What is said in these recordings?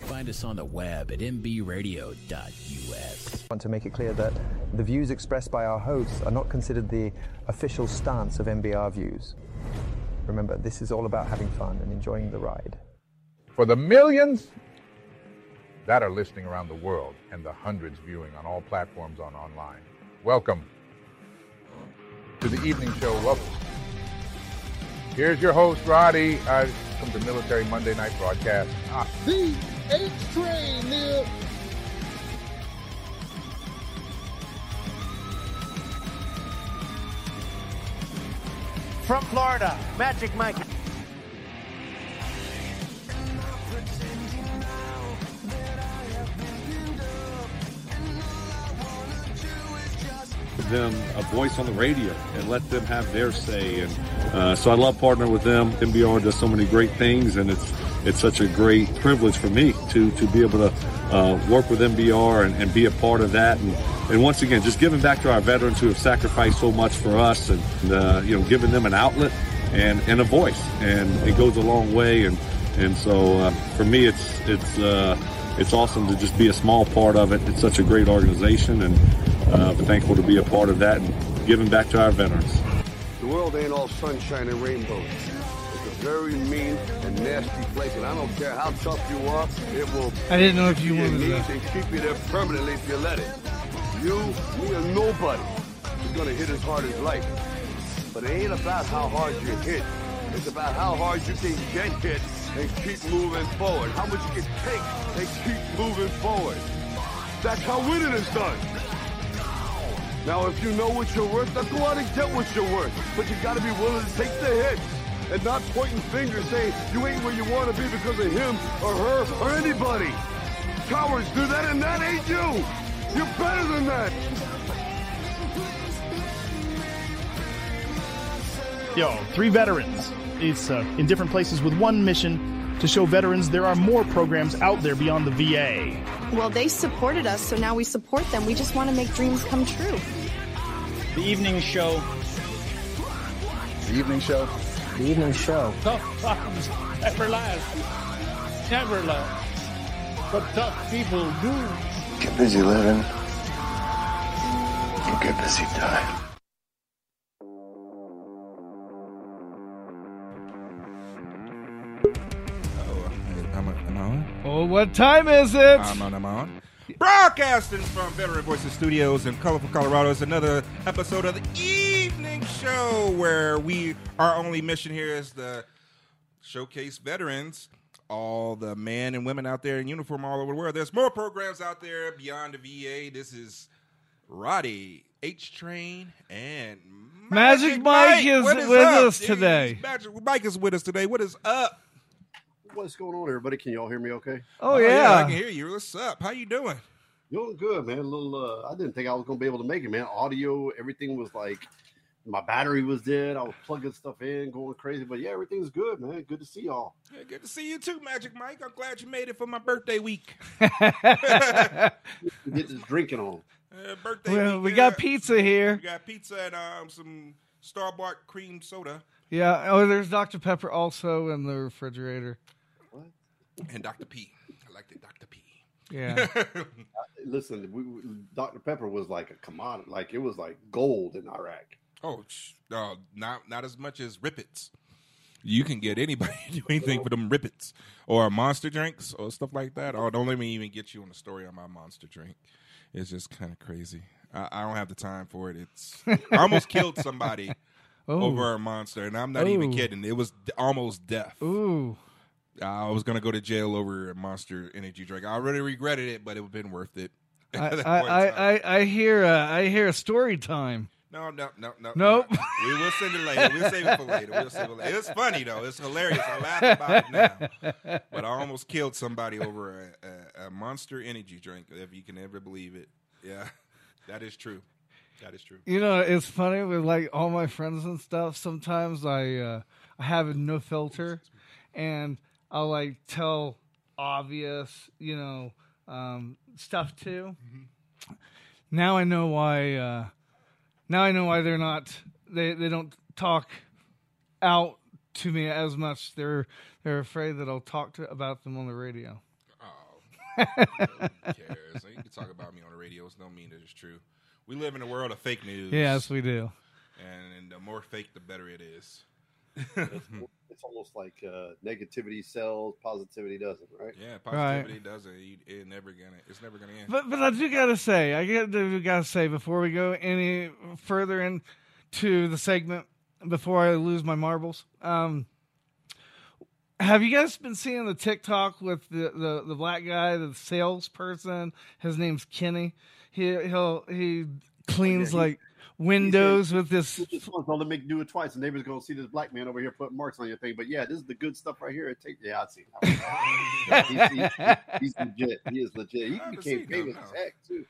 Find us on the web at mbradio.us. I want to make it clear that the views expressed by our hosts are not considered the official stance of MBR views. Remember, this is all about having fun and enjoying the ride. For the millions that are listening around the world and the hundreds viewing on all platforms on online, welcome to the evening show. Welcome. Here's your host, Roddy. Uh, from the Military Monday Night Broadcast. Ah, The H train, Neil. From Florida, Magic Mike. Them a voice on the radio and let them have their say. And uh, so I love partnering with them. MBR does so many great things, and it's it's such a great privilege for me to to be able to uh, work with MBR and, and be a part of that. And, and once again, just giving back to our veterans who have sacrificed so much for us, and uh, you know, giving them an outlet and and a voice, and it goes a long way. And and so uh, for me, it's it's. Uh, it's awesome to just be a small part of it. It's such a great organization, and uh, we're thankful to be a part of that and giving back to our veterans. The world ain't all sunshine and rainbows. It's a very mean and nasty place, and I don't care how tough you are, it will. I didn't know if you your wanted knees to. and keep you there permanently if you let it. You, me, or nobody is gonna hit as hard as life. But it ain't about how hard you hit. It's about how hard you can get hit and keep moving forward. How much you can take and keep moving forward. That's how winning is done. Now, if you know what you're worth, then go out and get what you're worth. But you gotta be willing to take the hit and not pointing fingers saying you ain't where you want to be because of him or her or anybody. Cowards do that and that ain't you. You're better than that. Yo, three veterans. It's uh, in different places with one mission to show veterans there are more programs out there beyond the VA. Well, they supported us, so now we support them. We just want to make dreams come true. The evening show. The evening show. The evening show. Tough times never last. Never last. But tough people do. Get busy living. Or get busy dying. Oh, what time is it? I'm on. I'm on. Broadcasting from Veteran Voices Studios in colorful Colorado is another episode of the evening show where we our only mission here is to showcase veterans, all the men and women out there in uniform all over the world. There's more programs out there beyond the VA. This is Roddy H Train and Magic Mike is What with up? us today. Magic Mike is with us today. What is up? What's going on, everybody? Can y'all hear me okay? Oh, yeah, I can hear you. What's up? How you doing? Doing good, man. A little, uh, I didn't think I was gonna be able to make it, man. Audio, everything was like, my battery was dead. I was plugging stuff in, going crazy. But yeah, everything's good, man. Good to see y'all. Yeah, good to see you too, Magic Mike. I'm glad you made it for my birthday week. Get this drinking on. Uh, birthday Well, week. we yeah. got pizza here. We got pizza and um, some Starbucks cream soda Yeah. Oh, there's Dr. Pepper also in the refrigerator. And Dr. P. I like it, Dr. P. Yeah. Listen, we, we, Dr. Pepper was like a commodity. Like it was like gold in Iraq. Oh, sh- uh, not not as much as Rip Its. You can get anybody to do anything for them Rip Its or monster drinks or stuff like that. Oh, don't let me even get you on the story on my monster drink. It's just kind of crazy. I, I don't have the time for it. It's I almost killed somebody Oh. over a monster, and I'm not even Oh. kidding. It was d- almost death. Ooh. I was gonna go to jail over a monster energy drink. I already regretted it, but it would have been worth it. I, I. I, I, hear a, I hear a story time. No, no, no, no. Nope. no. We will send it later. We'll save it for later. We'll save it later. It's funny though. It's hilarious. I laugh about it now. But I almost killed somebody over a, a, a monster energy drink. If you can ever believe it. Yeah, that is true. That is true. You know, it's funny with like all my friends and stuff. Sometimes I uh, I have no filter, and I'll like tell obvious, you know, um, stuff too. Now I know why. Uh, now I know why they're not. They they don't talk out to me as much. They're they're afraid that I'll talk to about them on the radio. Oh, who cares? you can talk about me on the radio. It don't mean that it's true. We live in a world of fake news. Yes, we do. And, and the more fake, the better it is. It's almost like uh, negativity sells, positivity doesn't, right? Yeah, positivity doesn't. You- It never gonna. It's never gonna end. But but I do gotta say, I get do gotta say before we go any further into the segment, before I lose my marbles, um, have you guys been seeing the TikTok with the, the, the black guy, the salesperson? His name's Kenny. He he'll he cleans he- like windows with this. He just wants all to make do it twice, and neighbors gonna see this black man over here putting marks on your thing. But yeah, this is the good stuff right here. It takes yeah, I see. Yeah, he's, he's, he's legit. He is legit. He haven't became seen famous him, as heck too.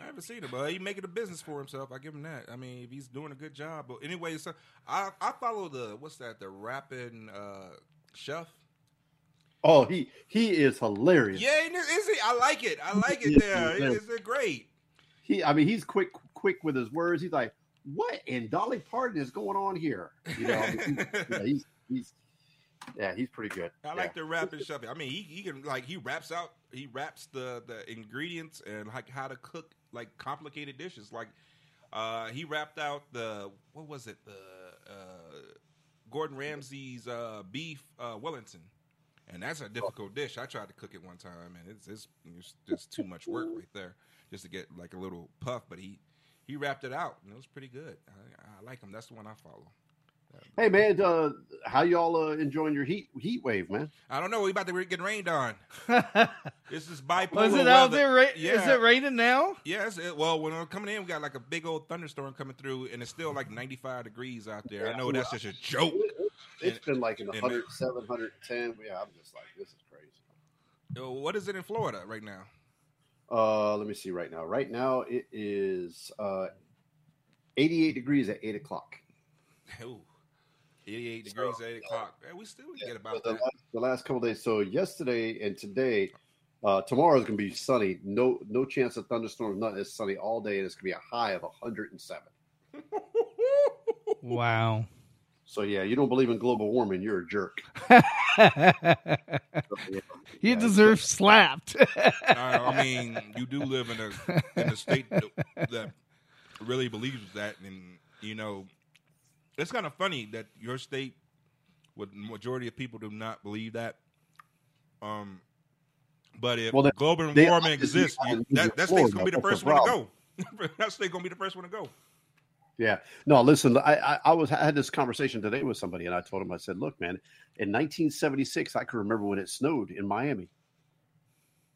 I haven't seen him, but he making a business for himself. I give him that. I mean, if he's doing a good job. But anyway, so I I follow the what's that? The rapping uh, chef. Oh, he he is hilarious. Yeah, is he? I like it. I like it. Yes, There, yes. is it great? He, I mean, he's quick quick with his words. He's like, "What in Dolly Parton is going on here?" You know, I yeah, he's he's yeah, he's pretty good. I like the rapping chef. I mean, he, he can like he raps out. He raps the the ingredients and like how to cook like complicated dishes. Like uh he rapped out the what was it the uh Gordon Ramsay's uh beef uh Wellington. And that's a difficult dish. I tried to cook it one time, and it's, it's it's just too much work right there, just to get like a little puff. But he he wrapped it out, and it was pretty good. I, I like him. That's the one I follow. Hey man, uh, how y'all uh, enjoying your heat heat wave, man? I don't know. We about to get rained on. This is bipolar. Was it out weather. there? Ra- Yeah. Is it raining now? Yes. It, well, when I'm coming in, we got like a big old thunderstorm coming through, and it's still like 95 degrees out there. I know that's just a joke. It's been like in the and- 107, 110. Yeah, I'm just like, this is crazy. Uh, What is it in Florida right now? Uh, let me see right now. Right now it is uh, 88 degrees at eight o'clock. Ooh, 88 degrees at 8 o'clock. Man, we still get about the, that. last, the last couple days. So yesterday and today, uh, tomorrow is going to be sunny. No, no chance of thunderstorms. Nothing. It's sunny all day, and it's going to be a high of 107. Wow. So yeah, you don't believe in global warming, you're a jerk. You deserve slapped. I, I mean, you do live in a in a state that, that really believes that, and you know, it's kind of funny that your state, with the majority of people, do not believe that. Um, but if Well, they- global warming exists, are that, that state's gonna be the first one to go. that state's gonna be the first one to go. Yeah. No, listen, I, I, I was I had this conversation today with somebody, and I told him, I said, look, man, in 1976, I can remember when it snowed in Miami.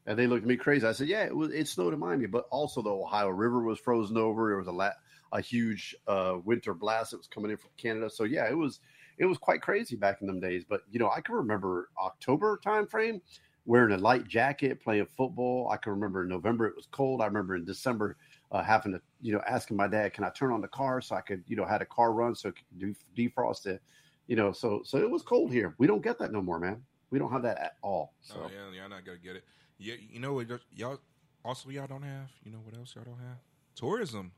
And they looked at me crazy. I said, yeah, it was it snowed in Miami, but also the Ohio River was frozen over. There was a la- a huge uh, winter blast that was coming in from Canada. So yeah, it was it was quite crazy back in them days. But you know, I can remember October time frame wearing a light jacket, playing football. I can remember in November it was cold. I remember in December uh, having to, you know, asking my dad, "Can I turn on the car so I could, you know, had a car run so it could defrost it." You know, so so it was cold here. We don't get that no more, man. We don't have that at all. So Oh yeah, y'all not gonna get it. Yeah, you know what? Y'all also y'all don't have. You know what else y'all don't have? Tourism.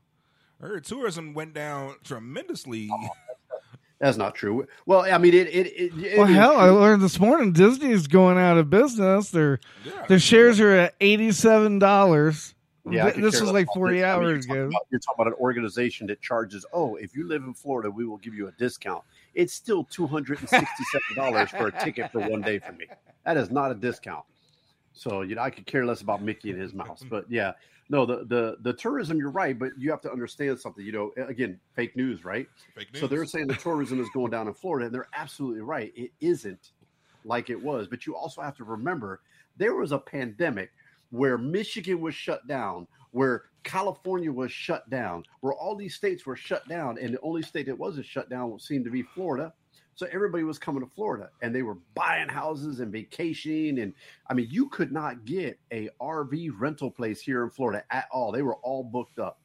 I heard tourism went down tremendously. that's not true. Well, I mean, it it, it, it well, is hell, I learned this morning Disney's going out of business. Their their shares are at eighty seven dollars. Yeah, this was like forty this. I mean, hours you're ago. about- you're talking about an organization that charges, oh, if you live in Florida, we will give you a discount. It's still two hundred and sixty-seven dollars for a ticket for one day for me. That is not a discount. So you know, I could care less about Mickey and his mouse. But yeah, no, the the the tourism, you're right, but you have to understand something. You know, again, fake news, right? Fake So they're saying the tourism is going down in Florida, and they're absolutely right. It isn't like it was. But you also have to remember there was a pandemic where Michigan was shut down, where California was shut down, where all these states were shut down, and the only state that wasn't shut down seemed to be Florida. So everybody was coming to Florida and they were buying houses and vacationing. And I mean, you could not get a RV rental place here in Florida at all. They were all booked up.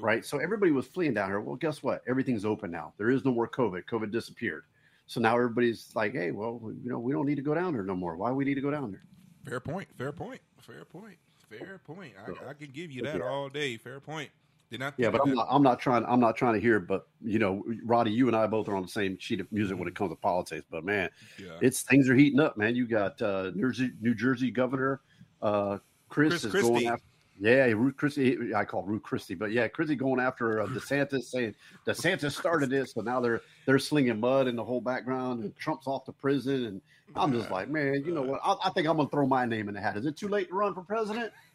Right. So everybody was fleeing down here. Well, guess what? Everything's open now. There is no more COVID. COVID disappeared. So now everybody's like, hey, well, you know, we don't need to go down there no more. Why we need to go down there? Fair point. Fair point. Fair point. Fair point. I, I can give you that Yeah. all day. Fair point. Did not. Yeah, but I'm not. I'm not trying. I'm not trying to hear. But you know, Roddy, you and I both are on the same sheet of music when it comes to politics. But man, Yeah. it's things are heating up, man. You got uh, New Jersey, New Jersey Governor uh, Chris, Chris is Christie. going after. Yeah, Ruth Christie. I call Ruth Christie, but yeah, Christie going after uh, DeSantis, saying DeSantis started this, so now they're they're slinging mud in the whole background, and Trump's off to prison, and I'm just like, man, you know what? I, I think I'm gonna throw my name in the hat. Is it too late to run for president?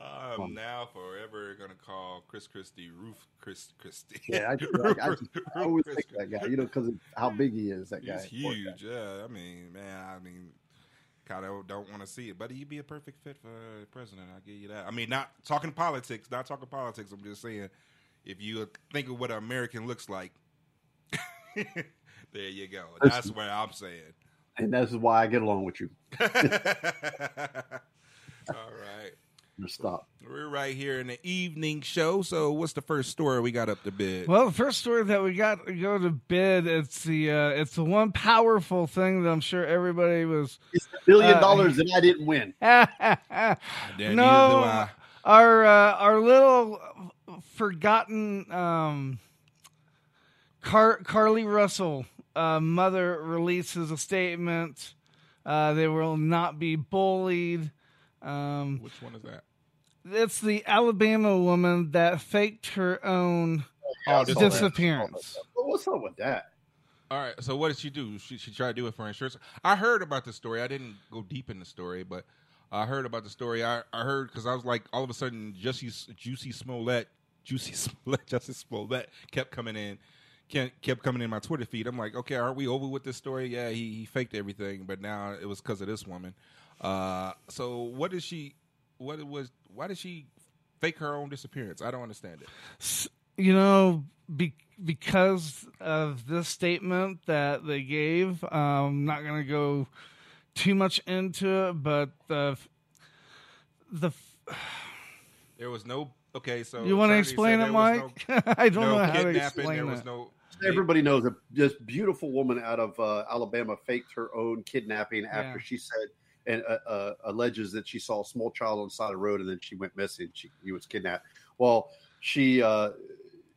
I'm Um, now forever gonna call Chris Christie Roof Chris Christie. Yeah, I, just, I, I, just, I always think that guy, you know, because of how big he is. That guy, He's huge. Yeah, I mean, man, I mean, kind of don't want to see it, but he'd be a perfect fit for uh, president. I'll give you that. I mean, not talking politics, not talking politics. I'm just saying, if you think of what an American looks like, there you go. That's what I'm saying. and that's why I get along with you. All right. Just stop. We're right here in the evening show. So, what's the first story we got up to bid? Well, the first story that we got to go to bid, it's the uh, it's the one powerful thing that I'm sure everybody was It's a billion uh, dollars that I didn't win. no, our uh, our little forgotten um, Car- Carlee Russell uh, mother releases a statement. Uh, they will not be bullied. Um, Which one is that? it's the Alabama woman that faked her own Oh, I disappearance. Well, what's up with that? All right. So what did she do? She she tried to do it for insurance. I heard about the story. I didn't go deep in the story, but I heard about the story. I, I heard because I was like, all of a sudden, Juicy Juicy Smollett, Juicy Smollett, Justice Smollett kept coming in, kept kept coming in my Twitter feed. I'm like, okay, aren't we over with this story? Yeah, he, he faked everything, but now it was because of this woman. Uh, so what did she? What it was? Why did she fake her own disappearance? I don't understand it. You know, be, because of this statement that they gave, I'm not going to go too much into it, but the the There was no okay. So You wanna explain it, Mike? no- I don't no know how to explain There was it. no. Everybody knows that this beautiful woman out of uh, Alabama faked her own kidnapping after Yeah. she said and uh, uh, alleges that she saw a small child on the side of the road and then she went missing. She he was kidnapped. Well, she uh,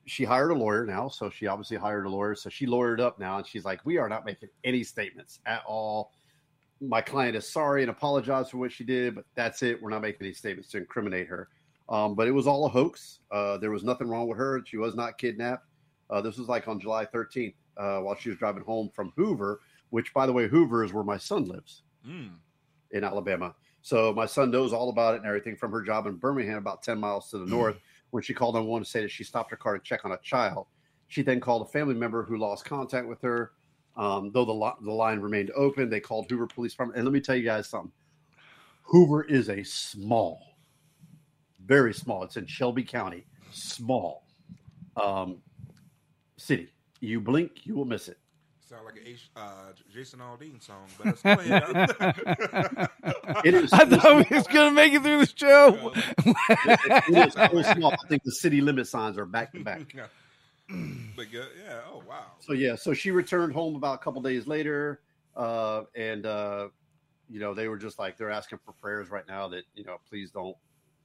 she hired a lawyer now, so she obviously hired a lawyer. So she lawyered up now, and she's like, "We are not making any statements at all. My client is sorry and apologized for what she did, but that's it. We're not making any statements to incriminate her." Um, but it was all a hoax. Uh, there was nothing wrong with her. She was not kidnapped. Uh, this was like on July 13th uh, while she was driving home from Hoover, which, by the way, Hoover is where my son lives Mm. In Alabama. So my son knows all about it and everything from her job in Birmingham, about 10 miles to the north. When she called 911 to say that she stopped her car to check on a child, she then called a family member who lost contact with her. Um, though the, li- the line remained open, they called Hoover Police Department. And let me tell you guys something Hoover is a small, very small, it's in Shelby County, small um, city. You blink, you will miss it. Sound like a H- uh, Jason Aldean song, but let's go ahead. It is I thought we was going to make it through the show. it is so small. I think the city limit signs are back to back. but good, yeah. Oh wow. So yeah, so she returned home about a couple days later, uh, and uh, you know they were just like they're asking for prayers right now that you know please don't,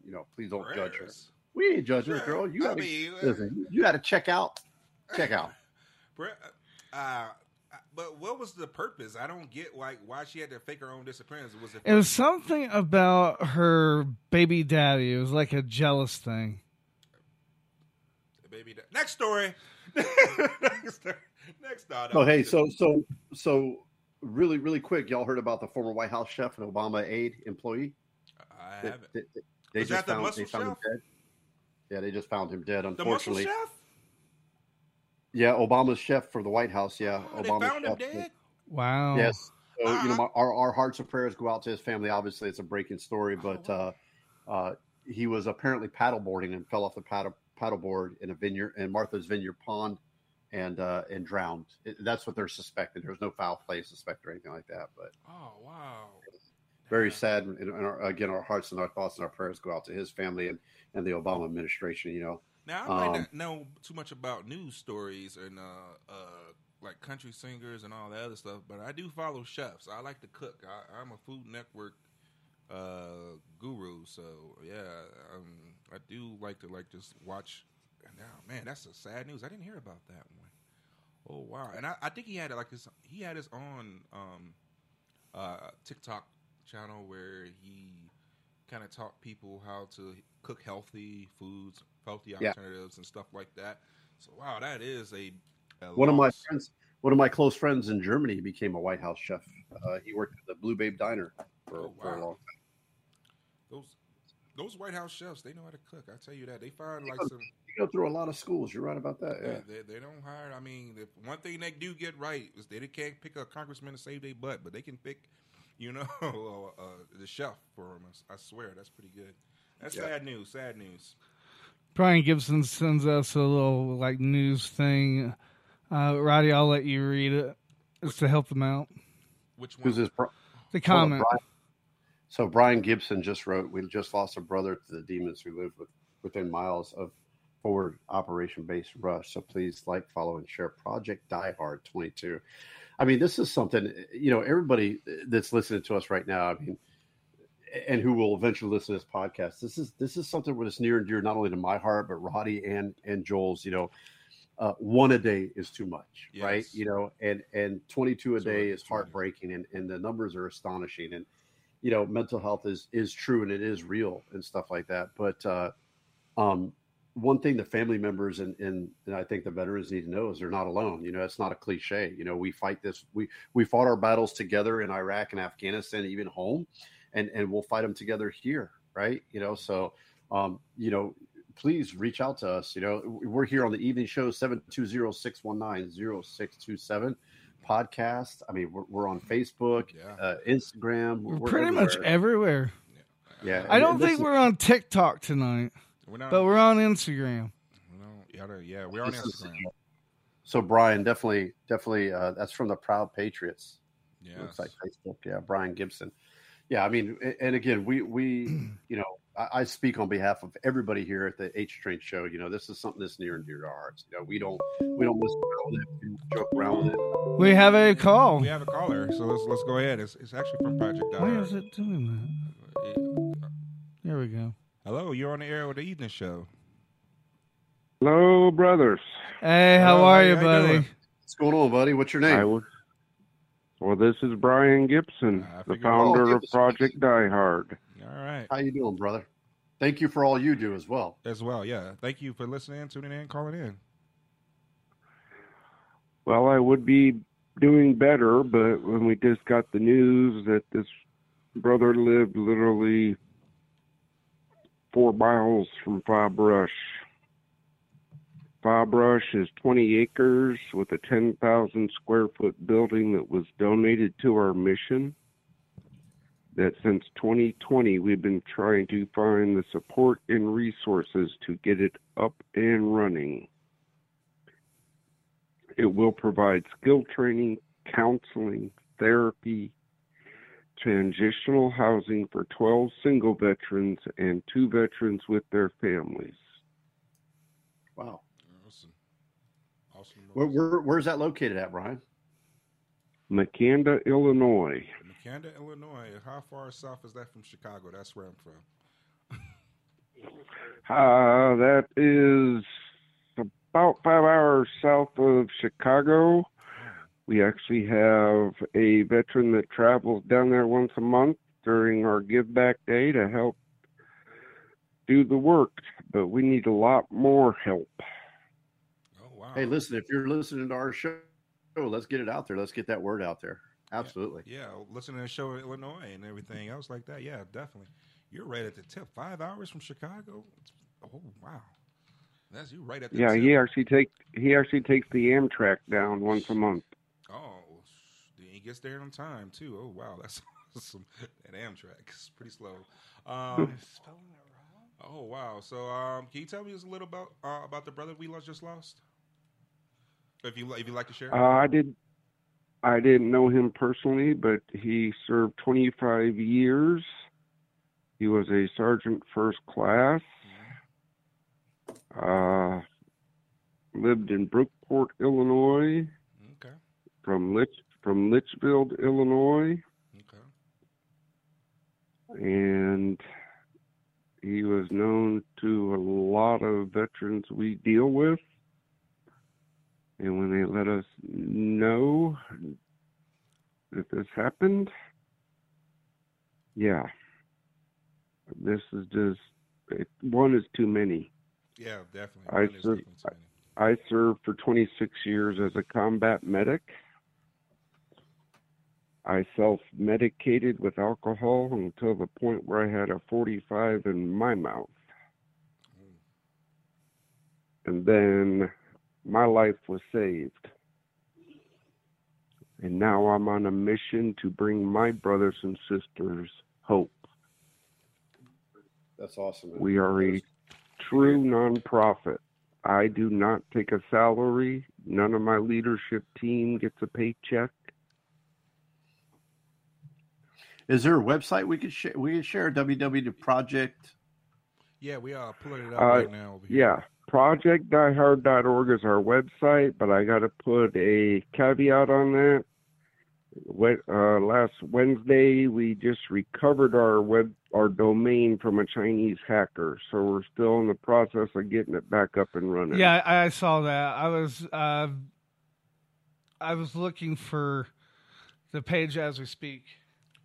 you know please don't judge her. We ain't judging her, girl. You gotta mean, listen. You got to check out, check out. Uh, but what was the purpose? I don't get like why she had to fake her own disappearance. Was it? It was something about her baby daddy. It was like a jealous thing. baby? da- Next story. next, story. next thought. Oh hey, so so so really really quick, y'all heard about the former White House chef and Obama aide employee? I They- haven't. they- they Was just that the found, muscle they found him dead. Yeah, they just found him dead. The muscle Unfortunately, chef. Yeah, Obama's chef for the White House. Yeah, Oh, they Obama's found him chef. dead. Wow. Yes. So, you know, Uh-huh. my, our, our hearts and prayers go out to his family. Obviously, it's a breaking story, but uh, uh, he was apparently paddleboarding and fell off the paddle paddleboard in a vineyard in Martha's Vineyard Pond and uh, and drowned. It, that's what they're suspecting. There's no foul play suspect or anything like that, but Oh wow. very sad. And, and our, again, our hearts and our thoughts and our prayers go out to his family and, and the Obama administration. You know, Now I might Um, not know too much about news stories and uh, uh, like country singers and all that other stuff, but I do follow chefs. I like to cook. I, I'm a Food Network uh, guru, so yeah, um, I do like to like just watch. Now, man, that's a sad news. I didn't hear about that one. Oh wow! And I, I think he had like his he had his own um, uh, TikTok channel where he kind of taught people how to cook healthy foods, healthy Yeah. alternatives, and stuff like that. So wow, that is a, a One of my friends, one of my close friends in Germany, became a White House chef. Uh, he worked at the Blue Babe Diner for, Oh, for a wow. long Those those White House chefs, they know how to cook. I tell you that. They find like go- some. You go through a lot of schools. You're right about that. Yeah. They, they, they don't hire. I mean, the one thing they do get right is they can't pick a congressman to save their butt, but they can pick, you know, uh, the chef for them. I swear, that's pretty good. That's Yeah. sad news. Sad news. Brian Gibson sends us a little like news thing. Uh, Roddy, I'll let you read it. It's to help them out. Which one? Who's this? Bri- The comment. Brian. So Brian Gibson just wrote, "We just lost a brother to the demons who live with, within miles of forward operation base Rush. So please like, follow, and share Project Die Hard 22." I mean, this is something you know. Everybody that's listening to us right now, I mean, and who will eventually listen to this podcast. This is this is something that's near and dear not only to my heart, but Roddy and and Joel's. You know, uh, one a day is too much, right? You know, and and 22 a day is heartbreaking, and and the numbers are astonishing, and you know, mental health is is true and it is real and stuff like that. But uh, um, one thing the family members and, and and I think the veterans need to know is they're not alone. You know, it's not a cliche. You know, we fight this. We we fought our battles together in Iraq and Afghanistan, even home, and and we'll fight them together here, right? You know, so um, you know, please reach out to us. You know, we're here on the evening show 720-619-0627 podcast. I mean, we're, we're on Facebook, uh, Instagram. We're pretty much everywhere. everywhere. Yeah, I don't think is- we're on TikTok tonight, We're not- but we're on Instagram. Yeah, yeah, we're on This is- Instagram. So Brian, definitely, definitely, uh, that's from the Proud Patriots. Yeah, looks like Facebook. Yeah, Brian Gibson. Yeah, I mean, and again, we we you know, I, I speak on behalf of everybody here at the H Train Show. You know, this is something that's near and dear to our hearts. You know, we don't we don't mess around with it, we joke around with it. We have a call. We have a caller, so let's let's go ahead. It's, it's actually from Project Die Why Hard. is it doing that? There we go. Hello, you're on the air with the evening show. Hello, brothers. Hey, how Hello, are you, you buddy? doing? What's going on, buddy? What's your name? I was, well, this is Brian Gibson, the founder Oh, of Project Die Hard. All right. How you doing, brother? Thank you for all you do as well. As well, yeah. Thank you for listening, tuning in, calling in. Well, I would be doing better, but when we just got the news that this brother lived literally four miles from FOB Rush. FOB Rush is 20 acres with a 10,000 square foot building that was donated to our mission. That since 2020, we've been trying to find the support and resources to get it up and running. It will provide skill training, counseling, therapy, transitional housing for 12 single veterans and two veterans with their families. Wow. Awesome. Awesome. Where, where, where's that located at, Brian? Makanda, Illinois. Canada, Illinois. How far south is that from Chicago? That's where I'm from. Uh, that is about five hours south of Chicago. We actually have a veteran that travels down there once a month during our Give Back Day to help do the work, but we need a lot more help. Hey, listen, if you're listening to our show, let's get it out there. Let's get that word out there. Absolutely. Yeah, listening to the show in Illinois and everything else like that. Yeah, definitely. You're right at the tip. Five hours from Chicago. Oh wow, that's you right at the Yeah, tip. he actually take he actually takes the Amtrak down once a month. Oh, he gets there on time too. Oh wow, that's awesome. That Amtrak is pretty slow. Um, oh wow. So um, can you tell me just a little about uh, about the brother we lost, just lost? If you if you like to share. Uh, I did. I didn't know him personally, but he served 25 years. He was a sergeant first class. Uh, lived in Brookport, Illinois. Okay. From Litch from Litchfield, Illinois. Okay. And he was known to a lot of veterans we deal with. And when they let us know that this happened, yeah, this is just it, one is too many. Yeah, definitely. I One served, I served for 26 years as a combat medic. I self medicated with alcohol until the point where I had a 45 in my mouth. Mm. And then my life was saved. And now I'm on a mission to bring my brothers and sisters hope. That's awesome. man. We are a true nonprofit. I do not take a salary. None of my leadership team gets a paycheck. Is there a website we could share? We could share www project. Yeah, we are pulling it up Uh, right now. Over here. yeah, projectdiehard.org is our website, but I got to put a caveat on that. What, uh, last Wednesday, we just recovered our web our domain from a Chinese hacker, so we're still in the process of getting it back up and running. Yeah, I, I saw that. I was uh, I was looking for the page as we speak.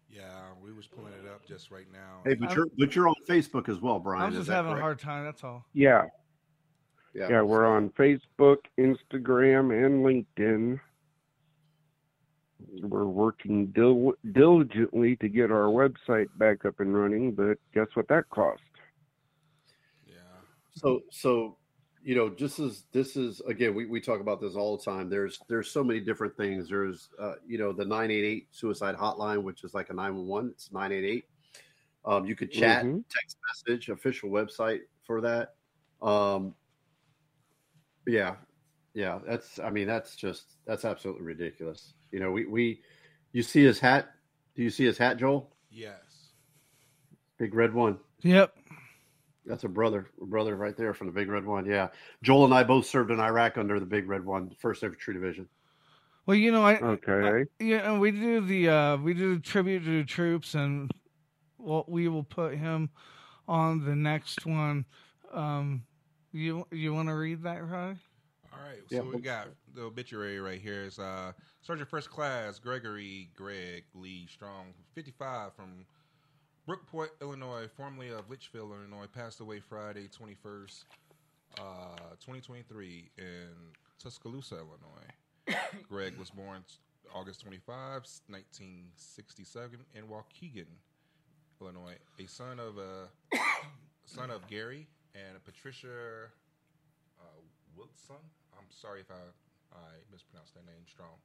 Yeah, we was pulling it up just right now. Hey, but you're but you're on Facebook as well, Brian. I'm just having correct? a hard time. That's all. Yeah. Yeah. Yeah, we're on Facebook, Instagram, and LinkedIn. We're working dil- diligently to get our website back up and running, but guess what that cost? Yeah. So so you know, just as this is again, we, we talk about this all the time. There's there's so many different things. There's uh, you know the 988 suicide hotline, which is like a 911. It's 988. Um, you could chat, Mhm. text message, official website for that. Um, yeah, yeah. That's I mean that's just that's absolutely ridiculous. You know, we we you see his hat. Do you see his hat, Joel? Yes. Big red one. Yep. That's a brother, a brother right there from the Big Red One. Yeah, Joel and I both served in Iraq under the Big Red One, First Infantry Division. Well, you know, I Okay. yeah, and we do the uh, we do the tribute to the troops, and well, we will put him on the next one. Um, you you want to read that, Ronnie? All right, Yeah. so we got the obituary right here. Is uh, Sergeant First Class Gregory Greg Lee Strong, 55 from Brookport, Illinois, formerly of Litchfield, Illinois, passed away Friday, 21st, uh, 2023 in Tuscaloosa, Illinois. Greg was born August 25, 1967 in Waukegan, Illinois, a son of a son of Gary and Patricia uh, Wilson. I'm sorry if I, I mispronounced that name. Strong.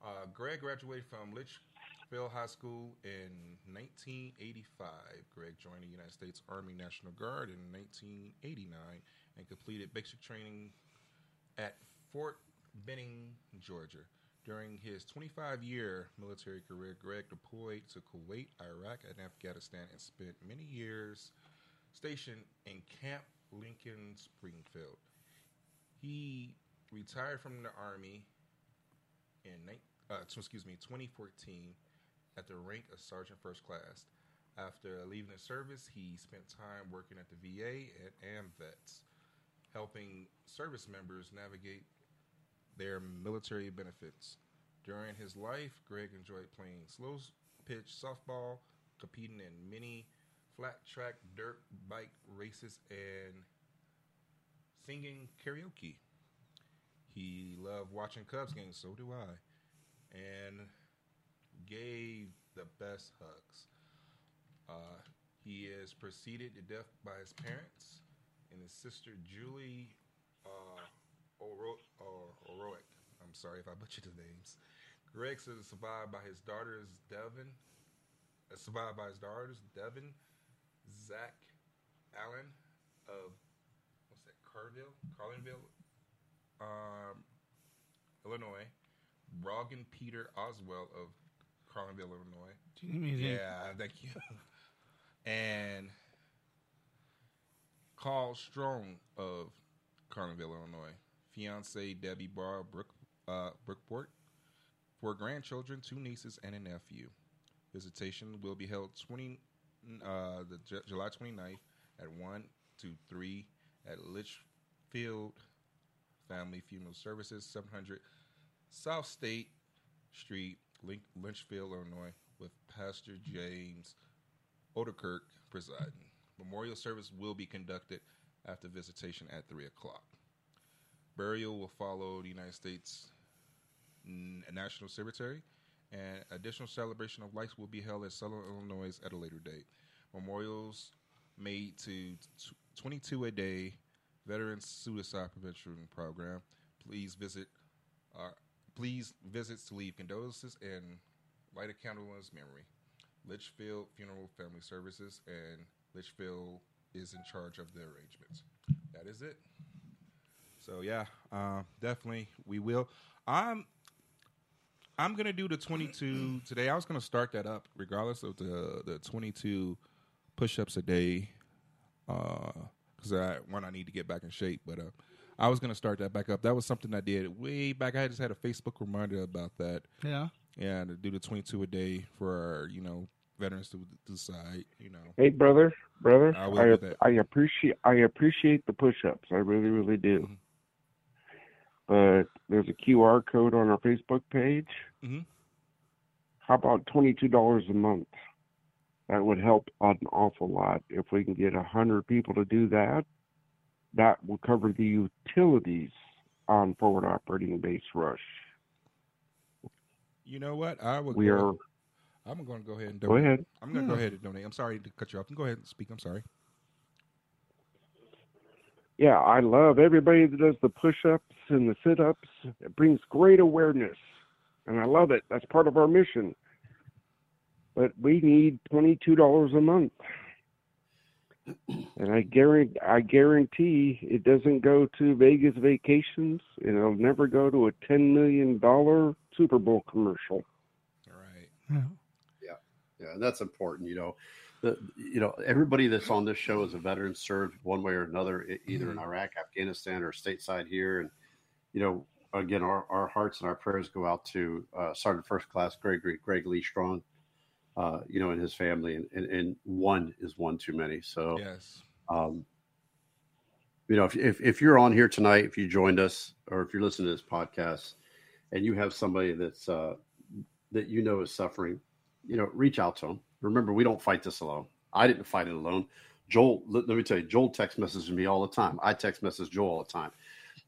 Uh, Greg graduated from Litchfield High School in 1985. Greg joined the United States Army National Guard in 1989 and completed basic training at Fort Benning, Georgia. During his 25 year military career, Greg deployed to Kuwait, Iraq, and Afghanistan and spent many years stationed in Camp Lincoln Springfield. He retired from the Army in uh, excuse me 2014 at the rank of Sergeant First Class. After leaving the service, he spent time working at the VA and AMVETS, helping service members navigate their military benefits. During his life, Greg enjoyed playing slow pitch softball, competing in many flat track dirt bike races, and singing karaoke. He loved watching Cubs games, so do I, and gave the best hugs. Uh, he is preceded to death by his parents and his sister Julie uh, Oro- or Oroic. I'm sorry if I butchered the names. Greg is survived by his daughters Devin, uh, survived by his daughters Devin, Zach, Allen of what's that? Carville, Carlinville, um, Illinois. Brogan Peter Oswell of Carlinville, Illinois. Do you need me to- Yeah, thank you. and Carl Strong of Carlinville, Illinois. Fiance Debbie Barr Brook, uh, Brookport. Four grandchildren, two nieces, and a nephew. Visitation will be held 20, uh, the Ju- July 29th at 1 to 3 at Litchfield Family Funeral Services, 700 South State Street, Link, Lynchfield, Illinois, with Pastor James Odekirk presiding. Memorial service will be conducted after visitation at 3 o'clock. Burial will follow the United States National Cemetery, and additional celebration of life will be held at Southern Illinois at a later date. Memorials made to t- 22 a day Veterans Suicide Prevention Program. Please visit. Uh, please visit to leave condolences and light a candle in his memory. Litchfield Funeral Family Services and Litchfield is in charge of the arrangements. That is it. So yeah, uh, definitely we will. I'm I'm gonna do the 22 today. I was gonna start that up regardless of the the 22 push-ups a day, because I one I need to get back in shape. But uh, I was gonna start that back up. That was something I did way back. I just had a Facebook reminder about that. Yeah. Yeah, to do the 22 a day for our, you know veterans to decide. You know. Hey, brother, brother, I I. I appreciate I appreciate the push-ups. I really, really do. Mm-hmm. But there's a QR code on our Facebook page. Mhm. How about twenty-two dollars a month? That would help an awful lot. If we can get a hundred people to do that, that will cover the utilities on forward operating base rush. You know what? I would. We go- are I'm going to go ahead and Go ahead. I'm going to go ahead and donate. I'm sorry to cut you off. Go ahead and speak. I'm sorry. Yeah, I love everybody that does the push ups and the sit ups. It brings great awareness. And I love it. That's part of our mission. But we need twenty two dollars a month. And I guarantee I guarantee it doesn't go to Vegas vacations and it'll never go to a ten million dollar Super Bowl commercial. Right. Yeah, yeah, and that's important. You know, the you know everybody that's on this show is a veteran, served one way or another, either in Iraq, Afghanistan, or stateside here. And you know, again, our, our hearts and our prayers go out to uh, Sergeant First Class Gregory Greg Lee Strong. Uh, you know, and his family, and, and, and one is one too many. So, Yes. um, you know, if, if if you're on here tonight, if you joined us, or if you're listening to this podcast, and you have somebody that's uh, that you know is suffering, you know, reach out to them. Remember, we don't fight this alone. I didn't fight it alone. Joel, let, let me tell you, Joel text messages me all the time. I text message Joel all the time.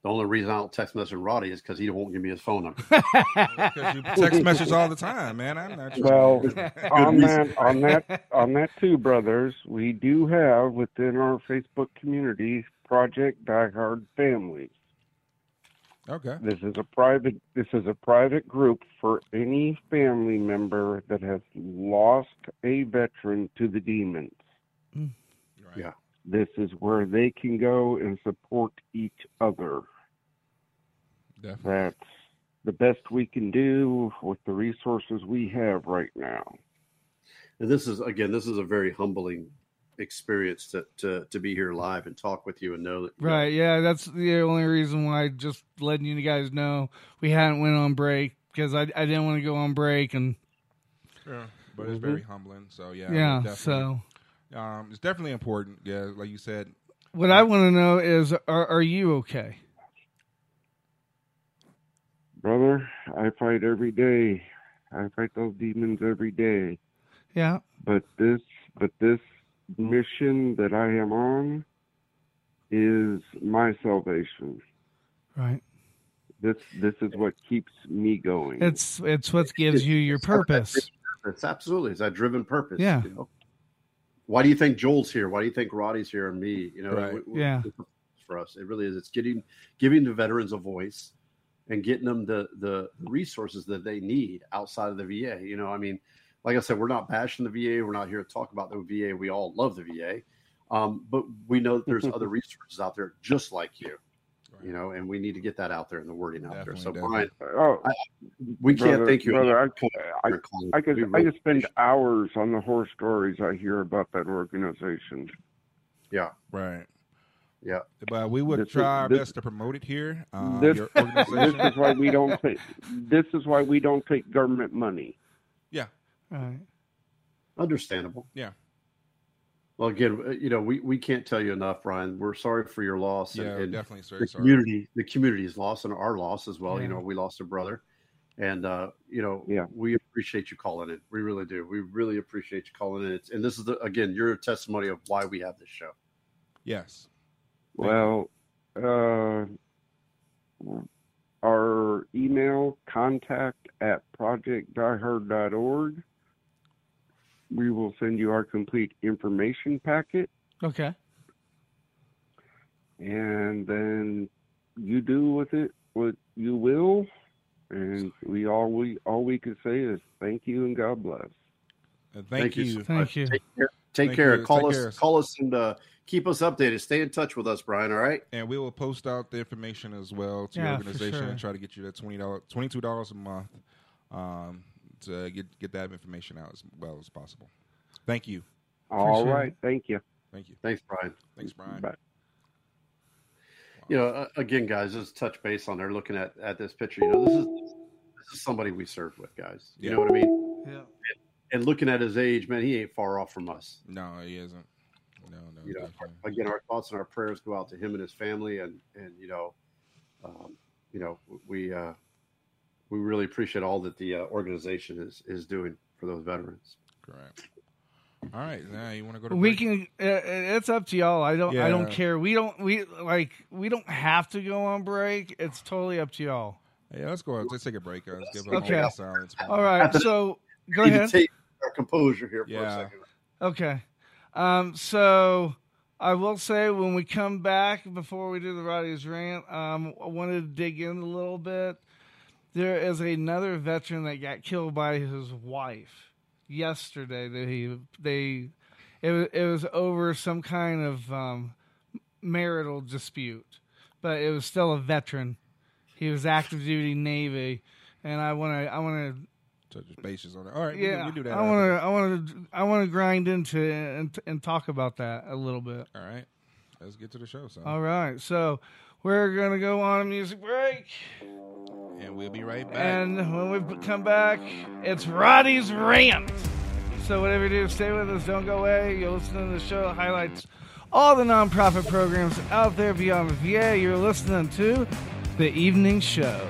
The only reason I don't text message Roddy is because he won't give me his phone number. Because you text message all the time, man. I'm not. Well, on that, on that, on that too, brothers, we do have within our Facebook community Project Die Hard Families. Okay. This is a private. This is a private group for any family member that has lost a veteran to the demons. Mm. Yeah. This is where they can go and support each other. Definitely. That's the best we can do with the resources we have right now. And this is again, this is a very humbling experience to to, to be here live and talk with you and know that Right. Yeah, that's the only reason why. Just letting you guys know we hadn't went on break because I I didn't want to go on break and Yeah, but it's very humbling. So yeah, Yeah, So. um, it's definitely important. Yeah, like you said. what I want to know is are are you okay? Brother, I fight every day. I fight those demons every day. Yeah. But this but this mission that I am on is my salvation. Right. This this is what keeps me going. It's it's what gives you your purpose. It's absolutely it's that driven purpose. Yeah. You know? Why do you think Joel's here? Why do you think Roddy's here and me? You know, Right. we- we- Yeah. for us, it really is. It's getting giving the veterans a voice and getting them the the resources that they need outside of the VA. You know, I mean, like I said, we're not bashing the VA. We're not here to talk about the VA. We all love the VA, um, but we know that there's other resources out there just like you. You know, and we need to get that out there and the wording out there. So, Brian, Oh, I, we can't thank you. brother, enough. I, I, I could I could spend hours on the horror stories I hear about that organization. Yeah. Right. Yeah. But we would This is- try our this- best to promote it here. Um, this, your this is why we don't take this is why we don't take government money. Yeah. Right. Understandable. Yeah. Well, again, uh, you know, we, we can't tell you enough, Brian. We're sorry for your loss. Yeah, and, and definitely sorry- The sorry. community, the community's loss and our loss as well. You know, we lost a brother, and uh, you know, yeah, we appreciate you calling in. We really do. We really appreciate you calling in. It's, and this is the, again, your testimony of why we have this show. Yes. Well, uh, our email contact at projectdiehard.org. We will send you our complete information packet, Okay. and then you do with it what you will. And we all we all we can say is thank you and God bless. thank so you. much. Thank you. Take care. Take Thank care. you. Call Take us. care. Call us and uh, keep us updated. Stay in touch with us, Brian. All right. And we will post out the information as well to Yeah, your organization sure. and try to get you that twenty dollars, twenty two dollars a month, um, to get get that information out as well as possible. Thank you. All Appreciate right, thank you. Thank you. Thanks, Brian. Thanks, Brian. Bye. You know, uh, again, guys, just touch base on there. Looking at at this picture, you know, this is this is somebody we served with, guys. You know what I mean? Yeah. And looking at his age, man, he ain't far off from us. No, he isn't. No, no. You know, again, our thoughts and our prayers go out to him and his family, and and you know, um, you know, we uh, we really appreciate all that the uh, organization is is doing for those veterans. Correct. All right, now you want to go to We break? can. Uh, it's up to y'all. I don't. I don't care. We don't. We like. We don't have to go on break. It's totally up to y'all. Yeah, let's go. Let's take a break. Let's give a Okay. moment. All right. So go Need to ahead. take our composure here for a Yeah. second. Okay. Um, so I will say when we come back before we do the Roddy's rant, um, I wanted to dig in a little bit. There is another veteran that got killed by his wife yesterday. That he they it was, it was over some kind of um, marital dispute, but it was still a veteran. He was active duty Navy, and I want to I want to touch bases on it. All right, yeah, we do that I want to, I want to, I want to grind into it and and talk about that a little bit. All right, let's get to the show. So, All right, so we're gonna go on a music break, and we'll be right back. and when we come back, it's Roddy's rant. So whatever you do, stay with us. Don't go away. You're listening to the show that highlights all the nonprofit programs out there beyond VA. You're listening to the Evening Show.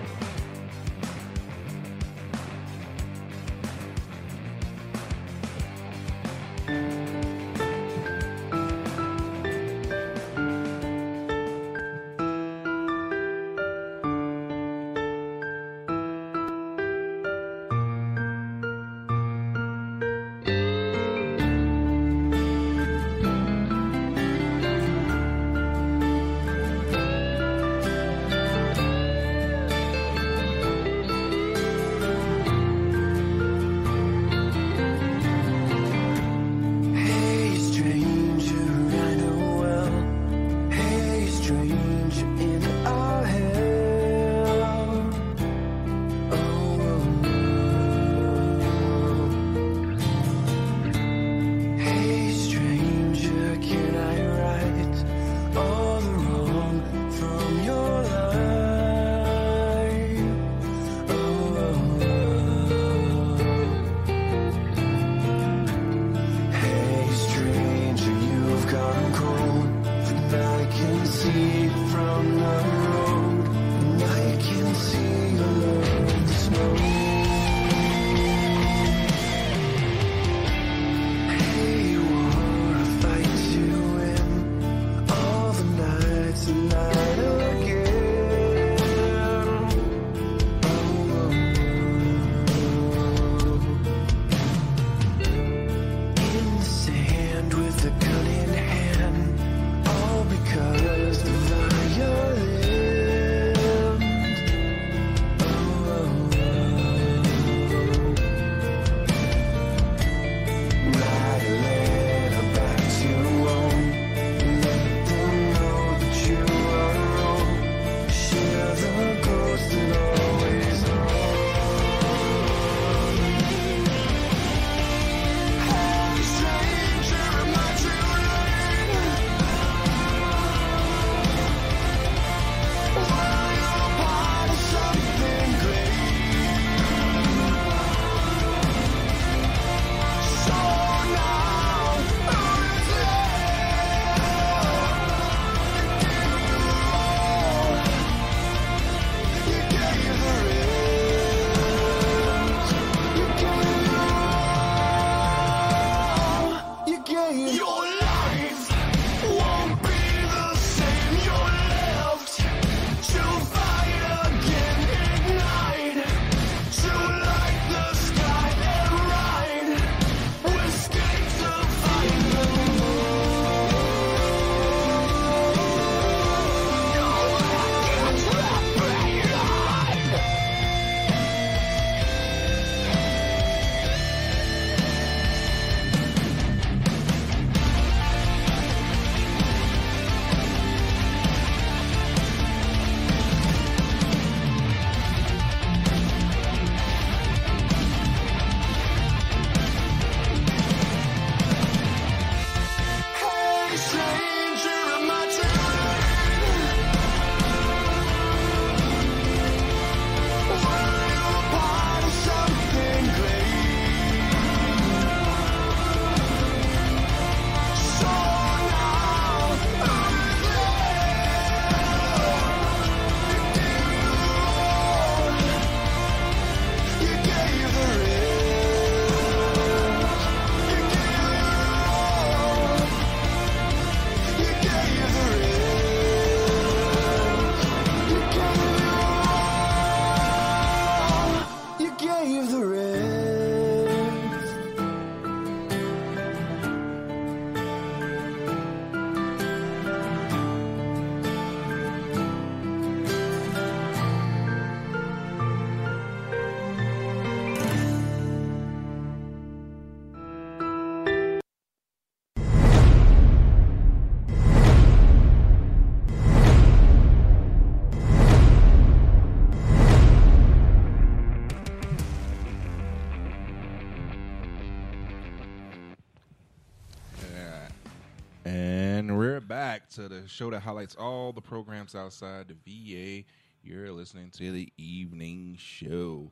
Show that highlights all the programs outside the VA. You're listening to the evening show.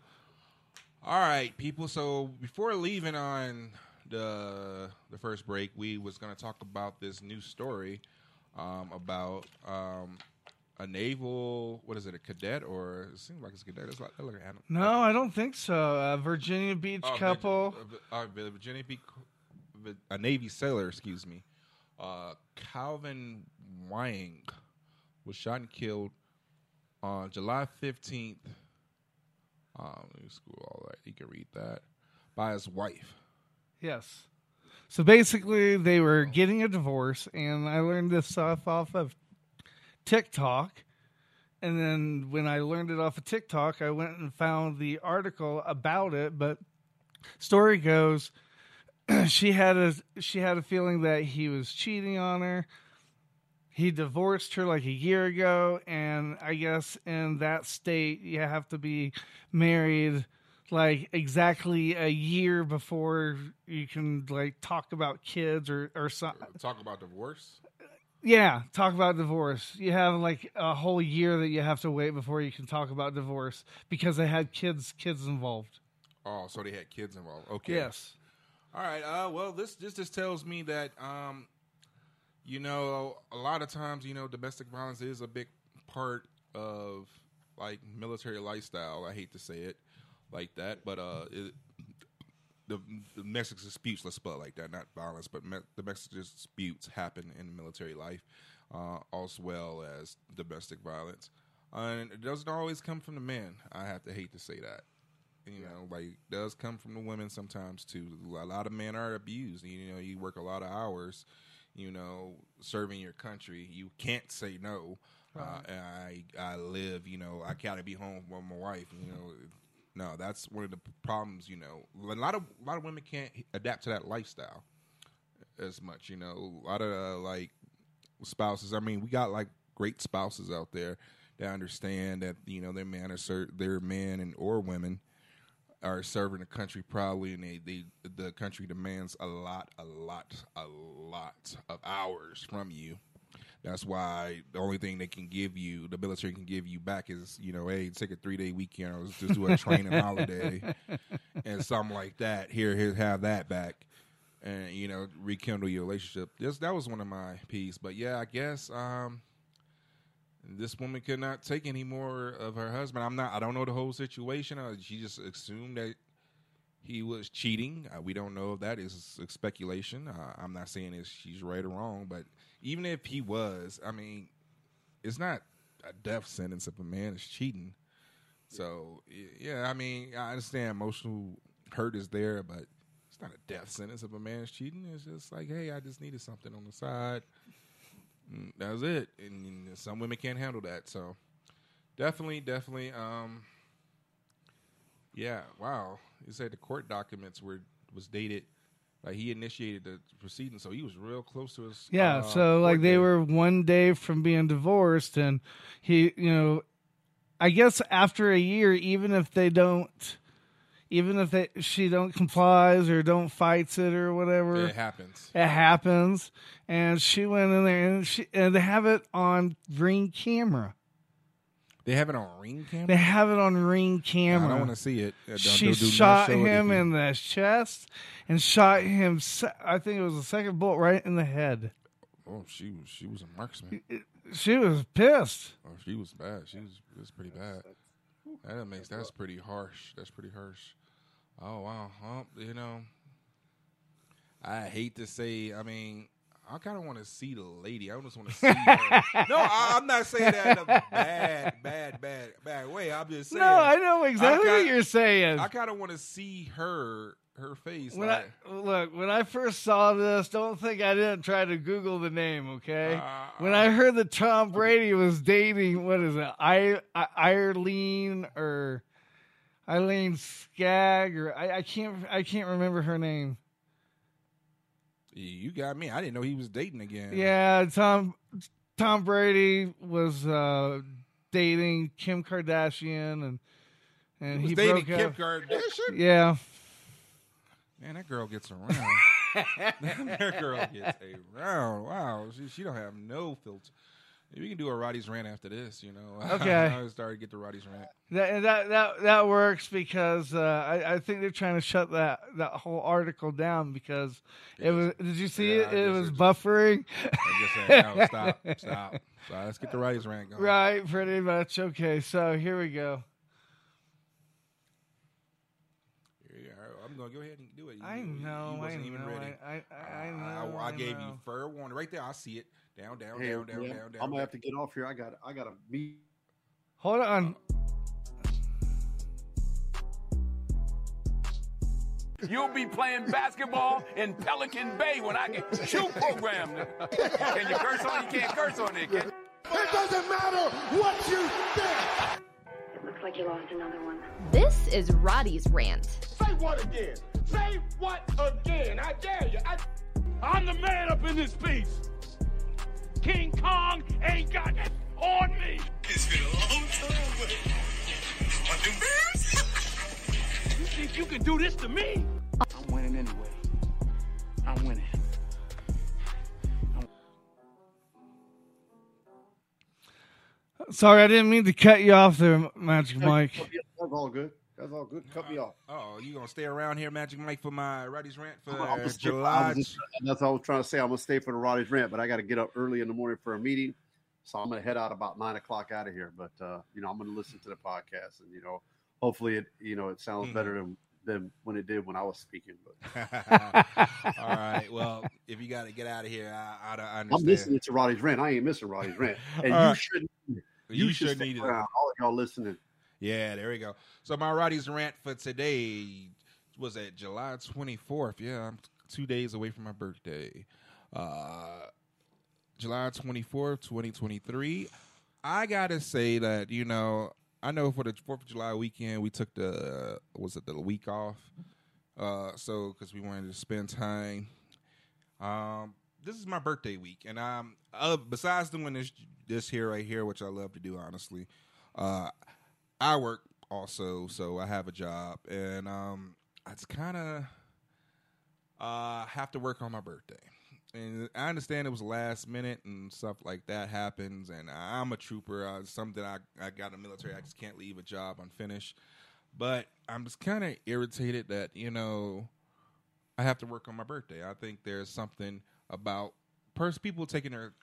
All right, people. So before leaving on the the first break, we was going to talk about this new story um, about um, a naval. What is it? A cadet or it seems like it's a cadet. It's like, like an animal. No, I don't think so. A Virginia Beach Oh, couple. Virgin- uh, uh, Virginia Beach, a Navy sailor, excuse me, uh, Calvin Wang was shot and killed on July fifteenth. Um, let me school all that. You can read that by his wife. Yes. So basically, they were getting a divorce, and I learned this stuff off of TikTok. And then when I learned it off of TikTok, I went and found the article about it. But story goes, she had a she had a feeling that he was cheating on her. He divorced her like a year ago, and I guess in that state you have to be married like exactly a year before you can like talk about kids or or something. Talk about divorce. Yeah, talk about divorce. You have like a whole year that you have to wait before you can talk about divorce because they had kids kids involved. Oh, so they had kids involved. Okay. Yes. All right. Uh, well, this this just tells me that um, you know, a lot of times, you know, domestic violence is a big part of like military lifestyle. I hate to say it like that, but uh, it, the domestic disputes, let's put it like that, not violence, but me- domestic disputes happen in military life, uh, as well as domestic violence, and it doesn't always come from the men. I have to hate to say that. You know, like it does come from the women sometimes too. A lot of men are abused. You know, you work a lot of hours. You know, serving your country, you can't say no. Uh, and I I live. You know, I gotta be home with my wife. You know, no, that's one of the problems. You know, a lot of a lot of women can't adapt to that lifestyle as much. You know, a lot of uh, like spouses. I mean, we got like great spouses out there that understand that you know their man or ser- their men and or women are serving the country proudly, and they, they the country demands a lot, a lot, a lot of hours from you. That's why the only thing they can give you, the military can give you back, is you know, hey, take a three day weekend, or just do a training holiday, and something like that. Here, here, have that back, and you know, rekindle your relationship. This that was one of my piece, but yeah, I guess um, this woman could not take any more of her husband. I'm not. I don't know the whole situation. Uh, she just assumed that he was cheating. Uh, we don't know if that is speculation. Uh, I'm not saying if she's right or wrong, but even if he was, I mean, it's not a death sentence if a man is cheating. So yeah, I mean, I understand emotional hurt is there, but it's not a death sentence if a man is cheating. It's just like, hey, I just needed something on the side. Mm, That's it. And, and some women can't handle that. So definitely, definitely. Um, yeah. Wow. He said the court documents were was dated. Like he initiated the proceeding, so he was real close to his. Yeah, uh, so like they date. were one day from being divorced, and he, you know, I guess after a year, even if they don't, even if they she don't complies or don't fights it or whatever, It happens. It happens, and she went in there and she and they have it on ring camera. They have it on ring camera. They have it on ring camera. I don't want to see it. Uh, don't- she do- do shot him in the chest and shot him. I think it was the second bullet right in the head. Oh, she was she was a marksman. She was pissed. Oh, she was bad. She was was pretty bad. That makes that's pretty harsh. That's pretty harsh. Oh wow. Well, you know, I hate to say. I mean, I kind of want to see the lady. I just want to see her. No, I, I'm not saying that in a bad, bad, bad, bad way. I'm just saying. No, I know exactly what kinda- you're saying. I kind of want to see her, her face. When like, I look, when I first saw this, don't think I didn't try to Google the name. Okay, Uh, when I heard that Tom Brady was dating, what is it, I, I Eileen or Eileen Skagg or I, I can't I can't remember her name. you got me. I didn't know he was dating again. Yeah, Tom Tom Brady was uh, dating Kim Kardashian and and He was he dating broke Kim up. Kardashian. Yeah. Man, that girl gets around. that girl gets around. Wow, she she don't have no filter. We can do a Roddy's rant after this, you know. Okay. I started to get the Roddy's rant. That that that that works because uh, I I think they're trying to shut that that whole article down because it was. Did you see Yeah, it? It was buffering. I'm just saying, no, stop, stop. So let's get the Roddy's rant going. Right, pretty much. Okay, so here we go. Yeah, I'm gonna go ahead and do it. You- I know, You wasn't I even know, ready. I- I- I know, I, I gave you fair warning right there. I see it. Down, down, Hey, down, down, yeah, down, down. I'm gonna have to get off here. I got I got a meet. Hold on. You'll be playing basketball in Pelican Bay when I get shoot program. Can you curse on? You can't curse on it. Can It doesn't matter what you think. It looks like you lost another one. This is Roddy's rant. Say what again? Say what again? I dare you. I... I'm the man up in this piece. King Kong ain't got it on me. It's been a long time, but I do You think you can do this to me? I'm winning anyway. I'm winning. Sorry, I didn't mean to cut you off there, Magic Mike. That's all good. That's all good. Cut me off. Oh, you gonna stay around here, Magic Mike, for my Roddy's rant for I'm stay- July? I'm just- that's all I was trying to say. I'm gonna stay for the Roddy's rant, but I got to get up early in the morning for a meeting, so I'm gonna head out about nine o'clock out of here. But uh, you know, I'm gonna listen to the podcast, and you know, hopefully, it you know, it sounds Mm-hmm. better than than when it did when I was speaking. But All right. Well, if you got to get out of here, I, I, I I'm understand. listening to Roddy's rant. I ain't missing Roddy's rant, and you right. shouldn't. You should shouldn't stick either. All y'all listening. Yeah, there we go. So my Roddy's rant for today was at July 24th. Yeah, I'm two days away from my birthday. Uh, July 24th, 2023. I gotta say that you know I know for the Fourth of July weekend we took the was it the week off, uh, so because we wanted to spend time. Um, this is my birthday week, and um, uh, besides doing this this here right here, which I love to do, honestly, uh, I work also, so I have a job, and um, I just kind of uh have to work on my birthday. And I understand it was last minute and stuff like that happens, and I'm a trooper. Something I I got in the military. I just can't leave a job unfinished. But I'm just kind of irritated that you know I have to work on my birthday. I think there's something about pers- people taking their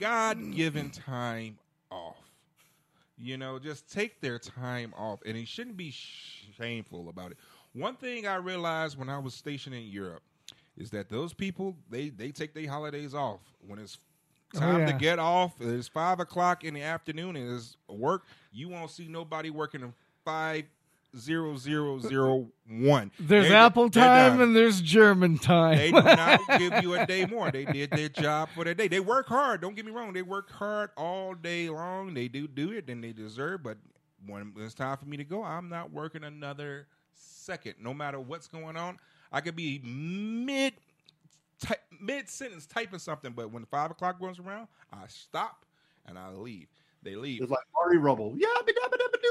God given time. You know, just take their time off, and it shouldn't be shameful about it. One thing I realized when I was stationed in Europe is that those people they they take their holidays off when it's Oh, time yeah. to get off. It's five o'clock in the afternoon and it's work. You won't see nobody working in five zero zero zero one. There's They're- Apple time and there's German time. They do not give you a day more. They did their job for their day. They work hard. Don't get me wrong. They work hard all day long. They do do it, and they deserve. But when it's time for me to go, I'm not working another second. No matter what's going on, I could be mid mid sentence typing something, but when five o'clock goes around, I stop and I leave. They leave. It's like Marty Rubble. Yeah,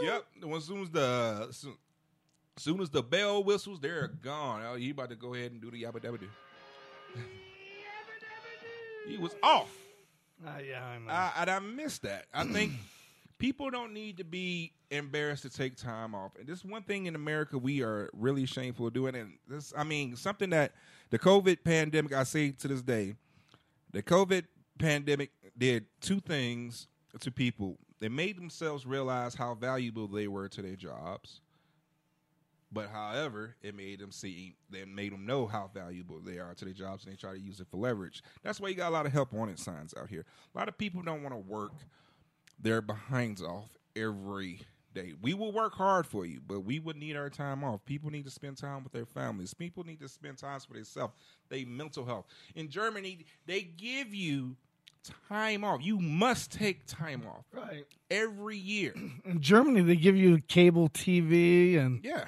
Yep. As soon as the as soon, as soon as the bell whistles, they're gone. Oh, you about to go ahead and do the yabba dabba do. he was off. Ah, yeah, I know. I, and I missed that. I think people don't need to be embarrassed to take time off. And this one thing in America we are really shameful of doing. And this, I mean, something that the COVID pandemic, I say to this day, the COVID pandemic did two things to people. They made themselves realize how valuable they were to their jobs. But however, it made them see, they made them know how valuable they are to their jobs, and they try to use it for leverage. That's why you got a lot of help wanted signs out here. A lot of people don't want to work their behinds off every day. We will work hard for you, but we would need our time off. People need to spend time with their families. People need to spend time for themselves, their mental health. In Germany, they give you time off. You must take time off. Right. Every year. In Germany, they give you cable TV and Yeah.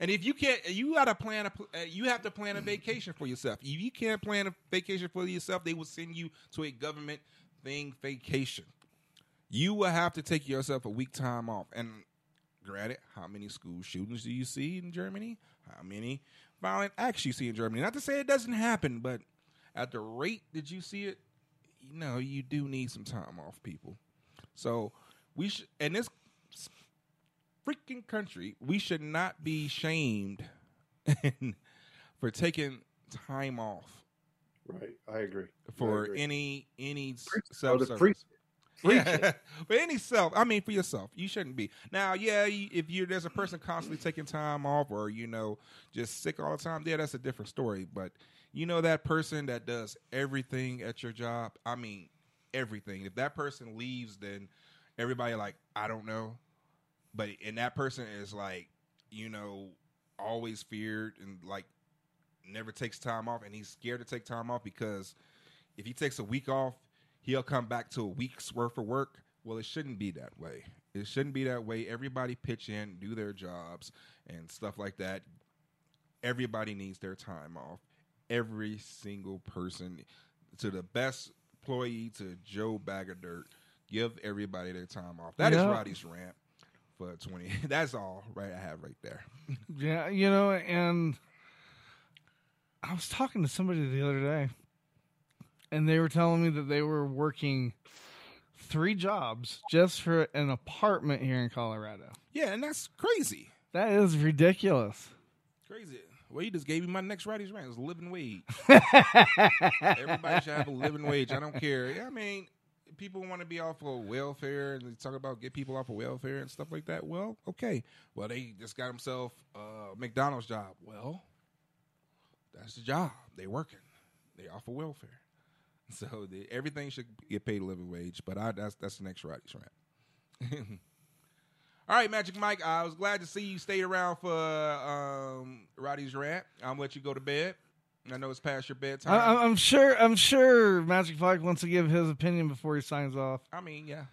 And if you can't, you got to plan a, uh, you have to plan a vacation for yourself. If you can't plan a vacation for yourself, they will send you to a government thing vacation. You will have to take yourself a week time off. And granted, how many school shootings do you see in Germany? How many violent acts you see in Germany. Not to say it doesn't happen, but at the rate that you see it, you know, you do need some time off, people. So we should, in this freaking country, we should not be shamed for taking time off Right, I agree. for I agree. any any Oh, self free yeah, for any self. I mean, for yourself, you shouldn't be. Now, yeah, if you there's a person constantly taking time off, or you know, just sick all the time, yeah, that's a different story. But you know that person that does everything at your job. I mean, everything. If that person leaves, then everybody like, I don't know. But and that person is like, you know, always feared and like never takes time off, and he's scared to take time off because if he takes a week off, he'll come back to a week's worth of work. Well, it shouldn't be that way. It shouldn't be that way. Everybody pitch in, do their jobs, and stuff like that. Everybody needs their time off. Every single person, to the best employee to Joe Bag of Dirt, give everybody their time off. That is. Roddy's rant for twenty. That's all right. I have right there. Yeah, you know, and I was talking to somebody the other day, and they were telling me that they were working three jobs just for an apartment here in Colorado. Yeah, and that's crazy. That is ridiculous. Crazy. Well, you just gave me my next Roddy's rant. It's living wage. Everybody should have a living wage. I don't care. I mean, people want to be off of welfare and they talk about get people off of welfare and stuff like that. Well, okay. Well, they just got themselves a McDonald's job. Well, that's the job. They working. They off of welfare. So the, everything should get paid a living wage. But I, that's that's the next Roddy's rant. All right, Magic Mike. I was glad to see you stayed around for um, Roddy's rant. I'm gonna let you go to bed. I know it's past your bedtime. I, I'm- I'm sure. I'm sure Magic Mike wants to give his opinion before he signs off. I mean, yeah.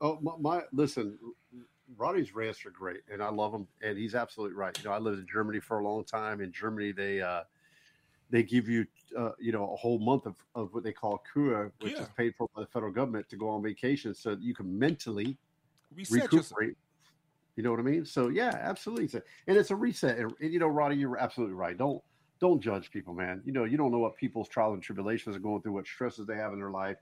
Oh my, my listen, Roddy's rants are great, and I love him, and he's absolutely right. You know, I lived in Germany for a long time. In Germany, they uh, they give you uh, you know a whole month of, of what they call Kur, which Yeah. is paid for by the federal government to go on vacation, so that you can mentally Reset recuperate. yourself. You know what I mean? So yeah, absolutely, It's a- and it's a reset. And, and, you know, Roddy, you're absolutely right. Don't don't judge people, man. You know, you don't know what people's trials and tribulations are going through, what stresses they have in their life.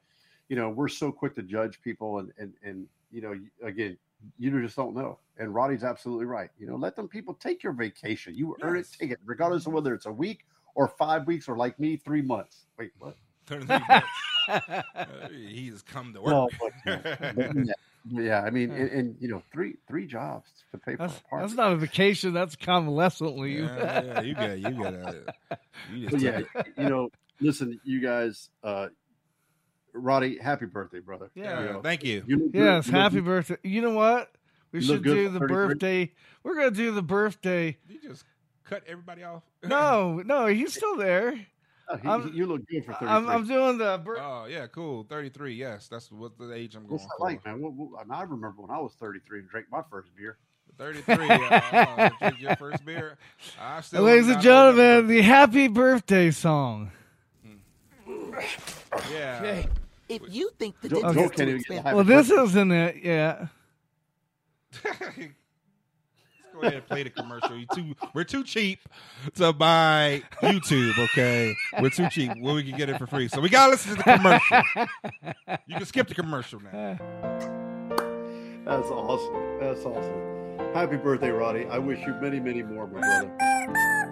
You know, we're so quick to judge people, and and and you know, again, you just don't know. And Roddy's absolutely right. You know, let them people take your vacation. You earn it, take it, regardless of whether it's a week or five weeks or like me, three months. Wait, what? 33 months. Uh, he's come to No, work. but, but yeah, yeah, I mean, and, and you know, three three jobs to pay for That's, a apartment. that's not a vacation. That's convalescent leave. Yeah, yeah, you got, you got, you just yeah, you know, listen, you guys, uh, Roddy, happy birthday, brother. Yeah. You know, thank you. look good- Yes, you happy good- birthday. You know what? We You should do the 33. birthday. We're gonna do the birthday. You just cut everybody off. No, no, he's still there. Oh, he- I'm- you look good for 33. I'm, I'm doing the. Bir- Oh yeah, cool. Thirty three. Yes, that's what the age I'm going What's that for. like, man? What, what, I remember when I was 33 and drank my first beer. Thirty three. uh, drink your first beer. I still Ladies and not old enough gentlemen, the happy birthday song. to- Yeah. If you think the Joe- Joe is can't too even get Well, this isn't it yet. Go ahead and play the commercial. You too, we're too cheap to buy YouTube. Okay, we're too cheap. Well, we can get it for free, so we gotta listen to the commercial. You can skip the commercial now. That's awesome. That's awesome. Happy birthday, Roddy. I wish you many, many more, my brother.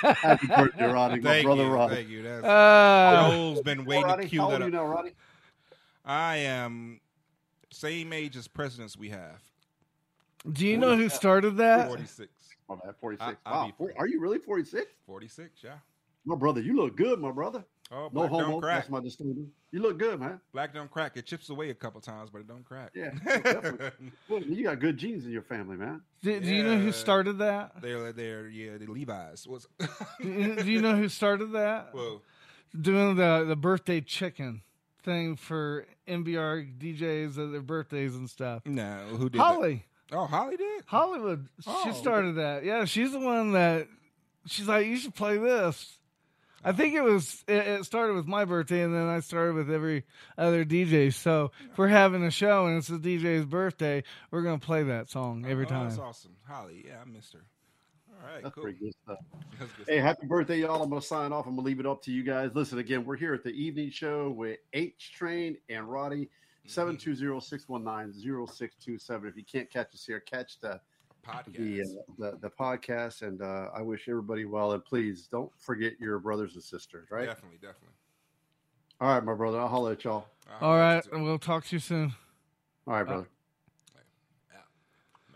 Happy birthday, Roddy. My Thank brother, you, Roddy. thank you. That's, Uh, Joel's been waiting Roddy, to cue how old that are you up. now, Roddy? I am same age as presidents we have. Do you know who started that? Forty six. My bad, 46. I- wow, be four- are you really 46? Forty six. Yeah. My brother, you look good, my brother. Oh, No black don't crack. That's my disclaimer. You look good, man. Black don't crack. It chips away a couple times, but it don't crack. Yeah, definitely. Well, you got good genes in your family, man. Do, do you know who started that? They're they're yeah the Levi's. What's Do you, do you know who started that? Whoa. Doing the the birthday chicken thing for MBR DJs at their birthdays and stuff. No, who did Holly. Oh, Holly did. Hollywood. Oh. She started that. Yeah, she's the one that. She's like, you should play this. I think it was. It, it started with my birthday, and then I started with every other DJ. So if we're having a show and it's the DJ's birthday, we're gonna play that song every Oh, time. That's awesome. Holly, yeah, I missed her. All right, That's cool. pretty good stuff. That's good Hey, stuff. happy birthday, y'all. I'm going to sign off. I'm going to leave it up to you guys. Listen, again, we're here at the evening show with H Train and Roddy. Mm-hmm. 720-619-0627. If you can't catch us here, catch the podcast. the, uh, the, the podcast. And uh, I wish everybody well. And please don't forget your brothers and sisters, right? Definitely, definitely. All right, my brother. I'll holler at y'all. All right, and we'll talk to you soon. All right, brother.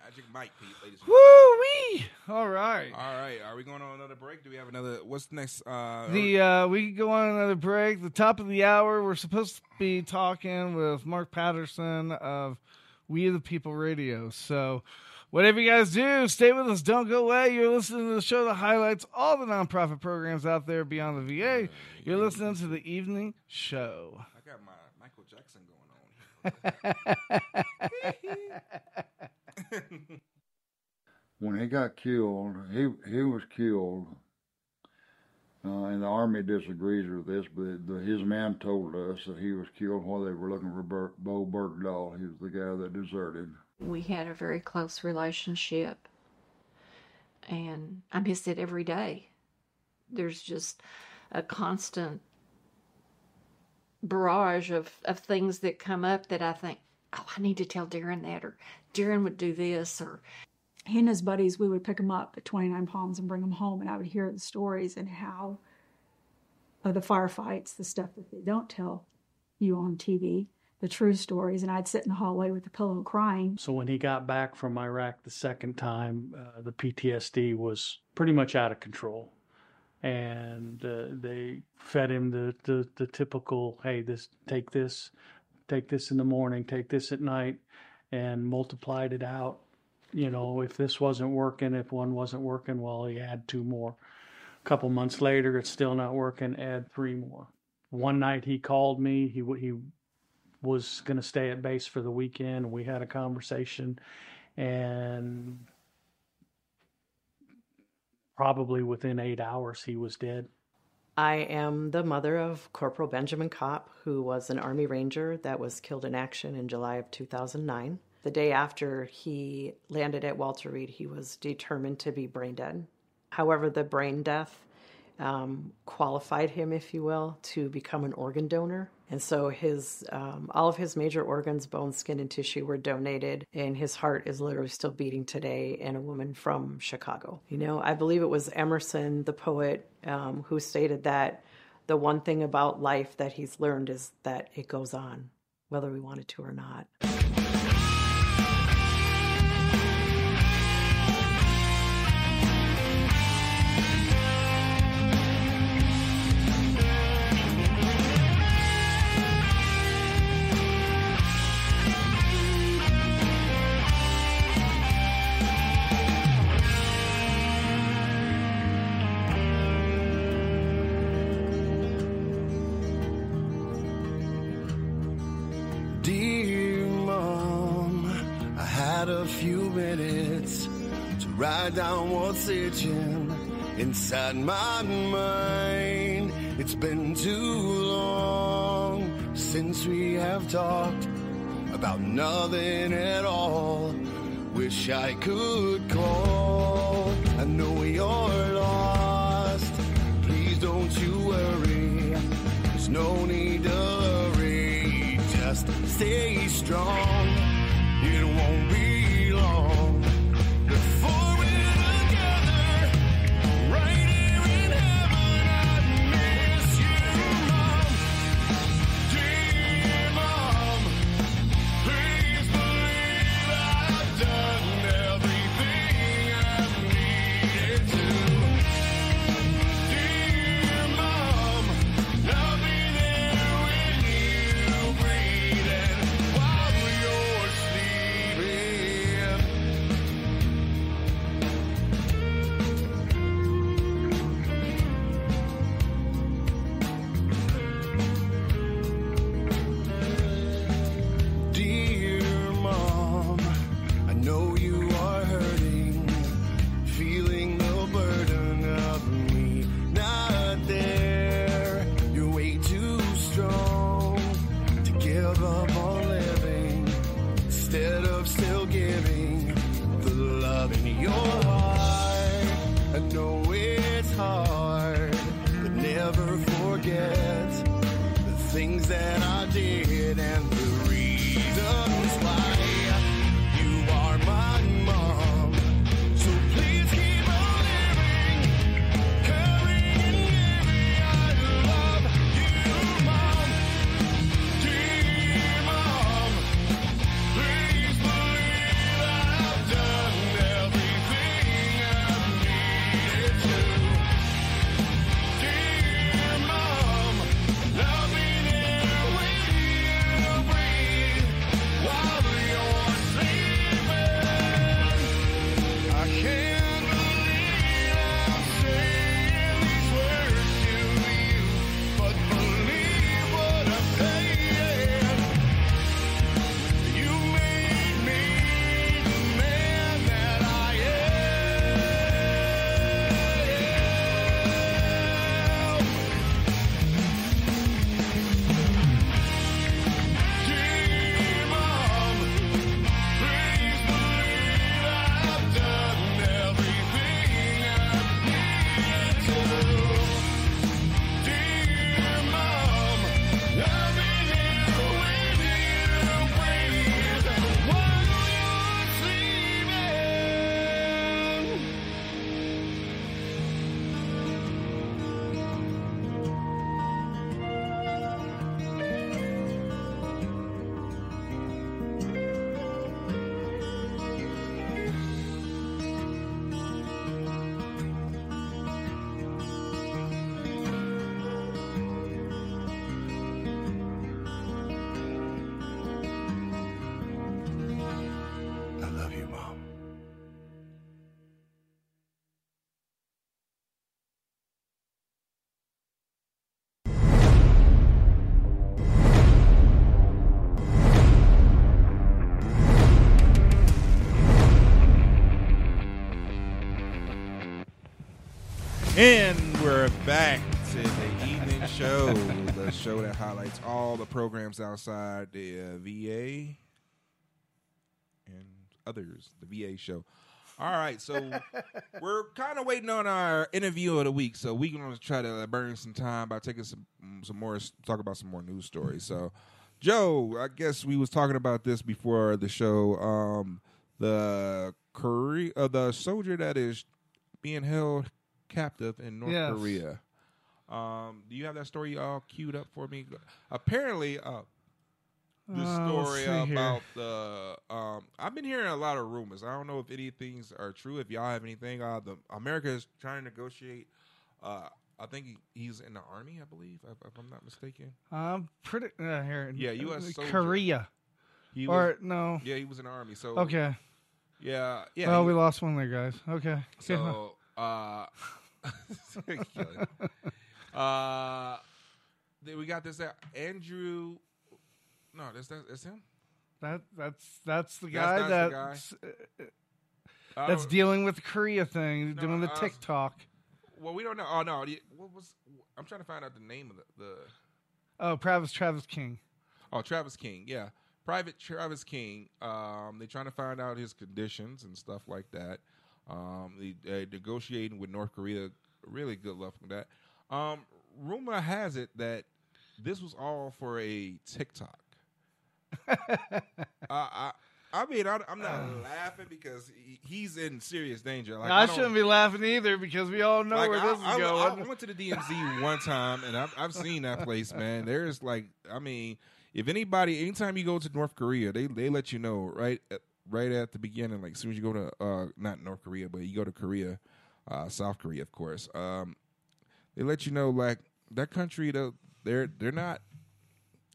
Magic Mike, Pete, ladies and Woo wee! All right. All right, are we going on another break? Do we have another? What's next? Uh, The uh, we can go on another break. The top of the hour, we're supposed to be talking with Mark Patterson of We the People Radio. So, whatever you guys do, stay with us. Don't go away. You're listening to the show that highlights all the nonprofit programs out there beyond the VA. You're listening to the evening show. I got my Michael Jackson going on. when he got killed, he he was killed, uh, and the army disagrees with this, but the, his man told us that he was killed while they were looking for Bert, Bowe Bergdahl. He was the guy that deserted. We had a very close relationship, and I miss it every day. There's just a constant barrage of, of things that come up that I think, oh, I need to tell Darren that, or Darren would do this, or he and his buddies, we would pick them up at 29 Palms and bring them home, and I would hear the stories and how of the firefights, the stuff that they don't tell you on TV, the true stories. And I'd sit in the hallway with the pillow crying. So when he got back from Iraq the second time, uh, the PTSD was pretty much out of control, and uh, they fed him the, the the typical, hey, this take this, take this in the morning, take this at night, and multiplied it out. You know, if this wasn't working, if one wasn't working, well, he add two more. A couple months later, it's still not working. Add three more. One night he called me. He he was going to stay at base for the weekend. We had a conversation, and probably within eight hours, he was dead. I am the mother of Corporal Benjamin Kopp, who was an Army Ranger that was killed in action in July of 2009. The day after he landed at Walter Reed, he was determined to be brain dead. However, the brain death um, qualified him, if you will, to become an organ donor. And so his um, all of his major organs, bone, skin, and tissue were donated, and his heart is literally still beating today. And a woman from Chicago, you know, I believe it was Emerson, the poet, um, who stated that the one thing about life that he's learned is that it goes on, whether we want it to or not. Itching inside my mind. It's been too long since we have talked about nothing at all. Wish I could call. I know you're lost. Please don't you worry. There's no need to hurry. Just stay strong. We're back to the evening show, the show that highlights all the programs outside the uh, VA and others, the VA show. All right, so we're kind of waiting on our interview of the week, so we're gonna try to burn some time by taking some some more talk about some more news stories. So, Joe, I guess we was talking about this before the show. Um, the Korea, uh, the soldier that is being held captive in North Yes. Korea. Um, do you have that story all queued up for me? Apparently, uh, the Uh, story see here. about the um, I've been hearing a lot of rumors. I don't know if any things are true. If y'all have anything, uh, the America is trying to negotiate. Uh, I think he, he's in the army. I believe, if, if I'm not mistaken. I'm pretty uh, here. Yeah, U.S. soldier. Korea. He or was, no? Yeah, he was in the army. So Okay. Yeah, yeah. Well, we lost one there, guys. Okay. So, uh, uh, then we got this uh, Andrew. No, that's that, that's him. that that's that's the guy that's that's the uh, that's dealing with the Korea thing, No, doing the uh, TikTok. Well, we don't know. Oh no, what was? I'm trying to find out the name of the. the Oh, Travis Travis King. oh, Travis King. Yeah, Private Travis King. Um, they're trying to find out his conditions and stuff like that. Um, they, they negotiating with North Korea. Really good luck with that. Um, rumor has it that this was all for a TikTok. uh, I, I mean, I, I'm not laughing because he, he's in serious danger. Like, I, don't- shouldn't be laughing either because we all know like, where I, this is I- going. I went to the DMZ one time, and I've, I've seen that place, man. There's like, I mean, if anybody, anytime you go to North Korea, they they let you know right right at the beginning, like as soon as you go to uh not North Korea, but you go to Korea, uh South Korea, of course. Um, they let you know like that country, though, they're they're not.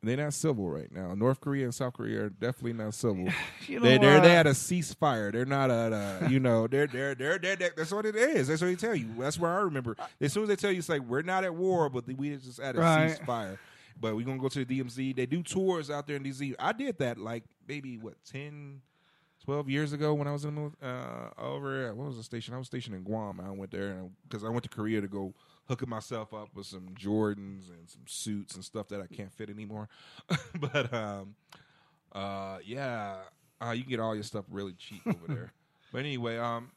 They're not civil right now. North Korea and South Korea are definitely not civil. You they know, they're they at a ceasefire. They're not at a you know they're they're they're, they're, they're that's what it is. That's what they tell you. That's where I remember. As soon as they tell you it's like we're not at war, but we just at a Right. ceasefire. But we're gonna go to the DMZ. They do tours out there in DZ. I did that like maybe what 10, 12 years ago when I was in the uh, over at what was the station? I was stationed in Guam. I went there because I went to Korea to go hooking myself up with some Jordans and some suits and stuff that I can't fit anymore. but um, uh, yeah, uh, you can get all your stuff really cheap over there. But anyway, um,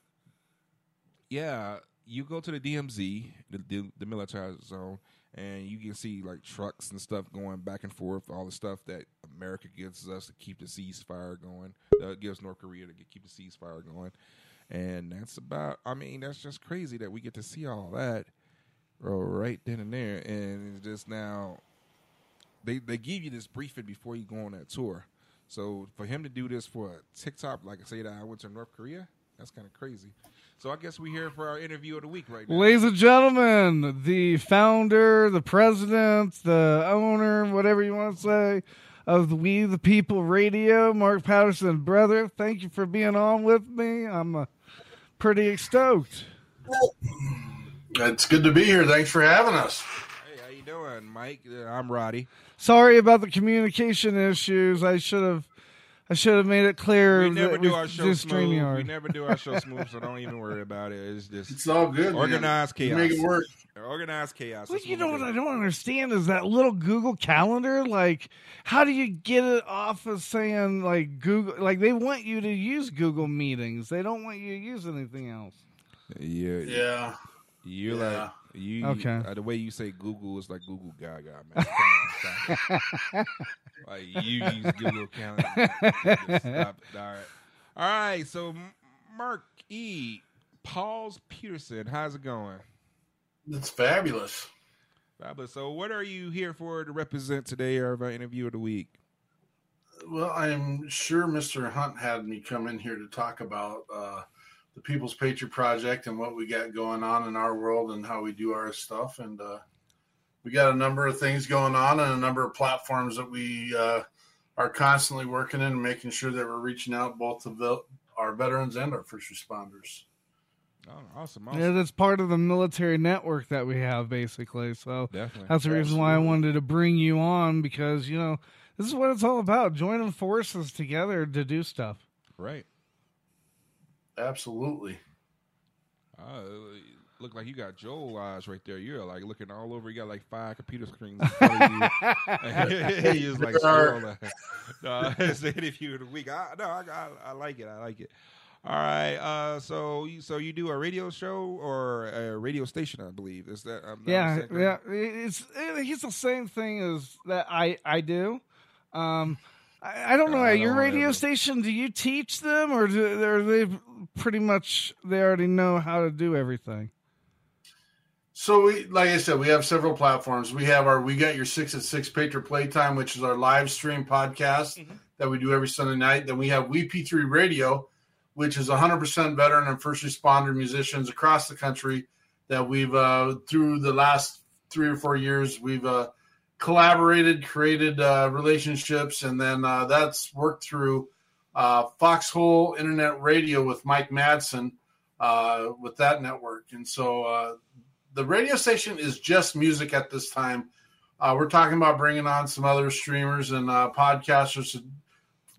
yeah, you go to the DMZ, the, the, the militarized zone, and you can see like trucks and stuff going back and forth. All the stuff that America gives us to keep the ceasefire going, uh, gives North Korea to keep the ceasefire going, and that's about. I mean, that's just crazy that we get to see all that right then and there, and it's just now they they give you this briefing before you go on that tour. So for him to do this for a TikTok, like I say that I went to North Korea, that's kind of crazy. So I guess we're here for our interview of the week right now. Ladies and gentlemen, the founder, the president, the owner, whatever you want to say, of We the People Radio, Mark Patterson, brother. Thank you for being on with me. I'm uh, pretty stoked. It's good to be here. Thanks for having us. Hey, how you doing, Mike? Uh, I'm Roddy. Sorry about the communication issues. I should have, I should have made it clear. We never do we our show do smooth. We never do our show smooth, so don't even worry about it. It's just It's all good, man. Organized You chaos. make it work. Organized chaos. Well, you what know what do. I don't understand is that little Google Calendar. Like, how do you get it off of saying like Google? Like, they want you to use Google Meetings. They don't want you to use anything else. Yeah, Yeah. You Yeah. like you Okay. uh, the way you say Google is like Google Gaga, man. On, like you use Google Calendar. Just stop it. All right. All right. So Mark E. Pauls Patterson, how's it going? It's fabulous. Fabulous. So what are you here for to represent today or our interview of the week? Well, I'm sure Mr. Hunt had me come in here to talk about uh, the People's Patriot Project and what we got going on in our world and how we do our stuff. And uh, we got a number of things going on and a number of platforms that we uh, are constantly working in and making sure that we're reaching out both to the, our veterans and our first responders. Oh, awesome. awesome. Yeah, that's part of the military network that we have, basically. So Definitely. that's the reason why I wanted to bring you on because you know this is what it's all about: joining forces together to do stuff. Right. Absolutely. Uh, look like you got Joel eyes right there. You're like looking all over. You got like five computer screens in front of you. you just like There are- scroll. no, it's the interview of the week. I, no, I, I, I like it. I like it. All right. Uh, so you so you do a radio show or a radio station? I believe is that. I'm not Yeah, mistaken? yeah. It's it's the same thing as that I I do. Um, I, I don't know. I At your don't radio ever- station, do you teach them, or do are they pretty much they already know how to do everything? So we, like I said, we have several platforms. We have our We Got Your Six at Six Patriot Playtime, which is our live stream podcast that we do every Sunday night. Then we have We P3 Radio, which is 100% veteran and first responder musicians across the country that we've uh, through the last three or four years we've uh, collaborated, created uh, relationships, and then uh, that's worked through uh, Foxhole Internet Radio with Mike Madsen uh, with that network, and so. The radio station is just music at this time. We're talking about bringing on some other streamers and podcasters to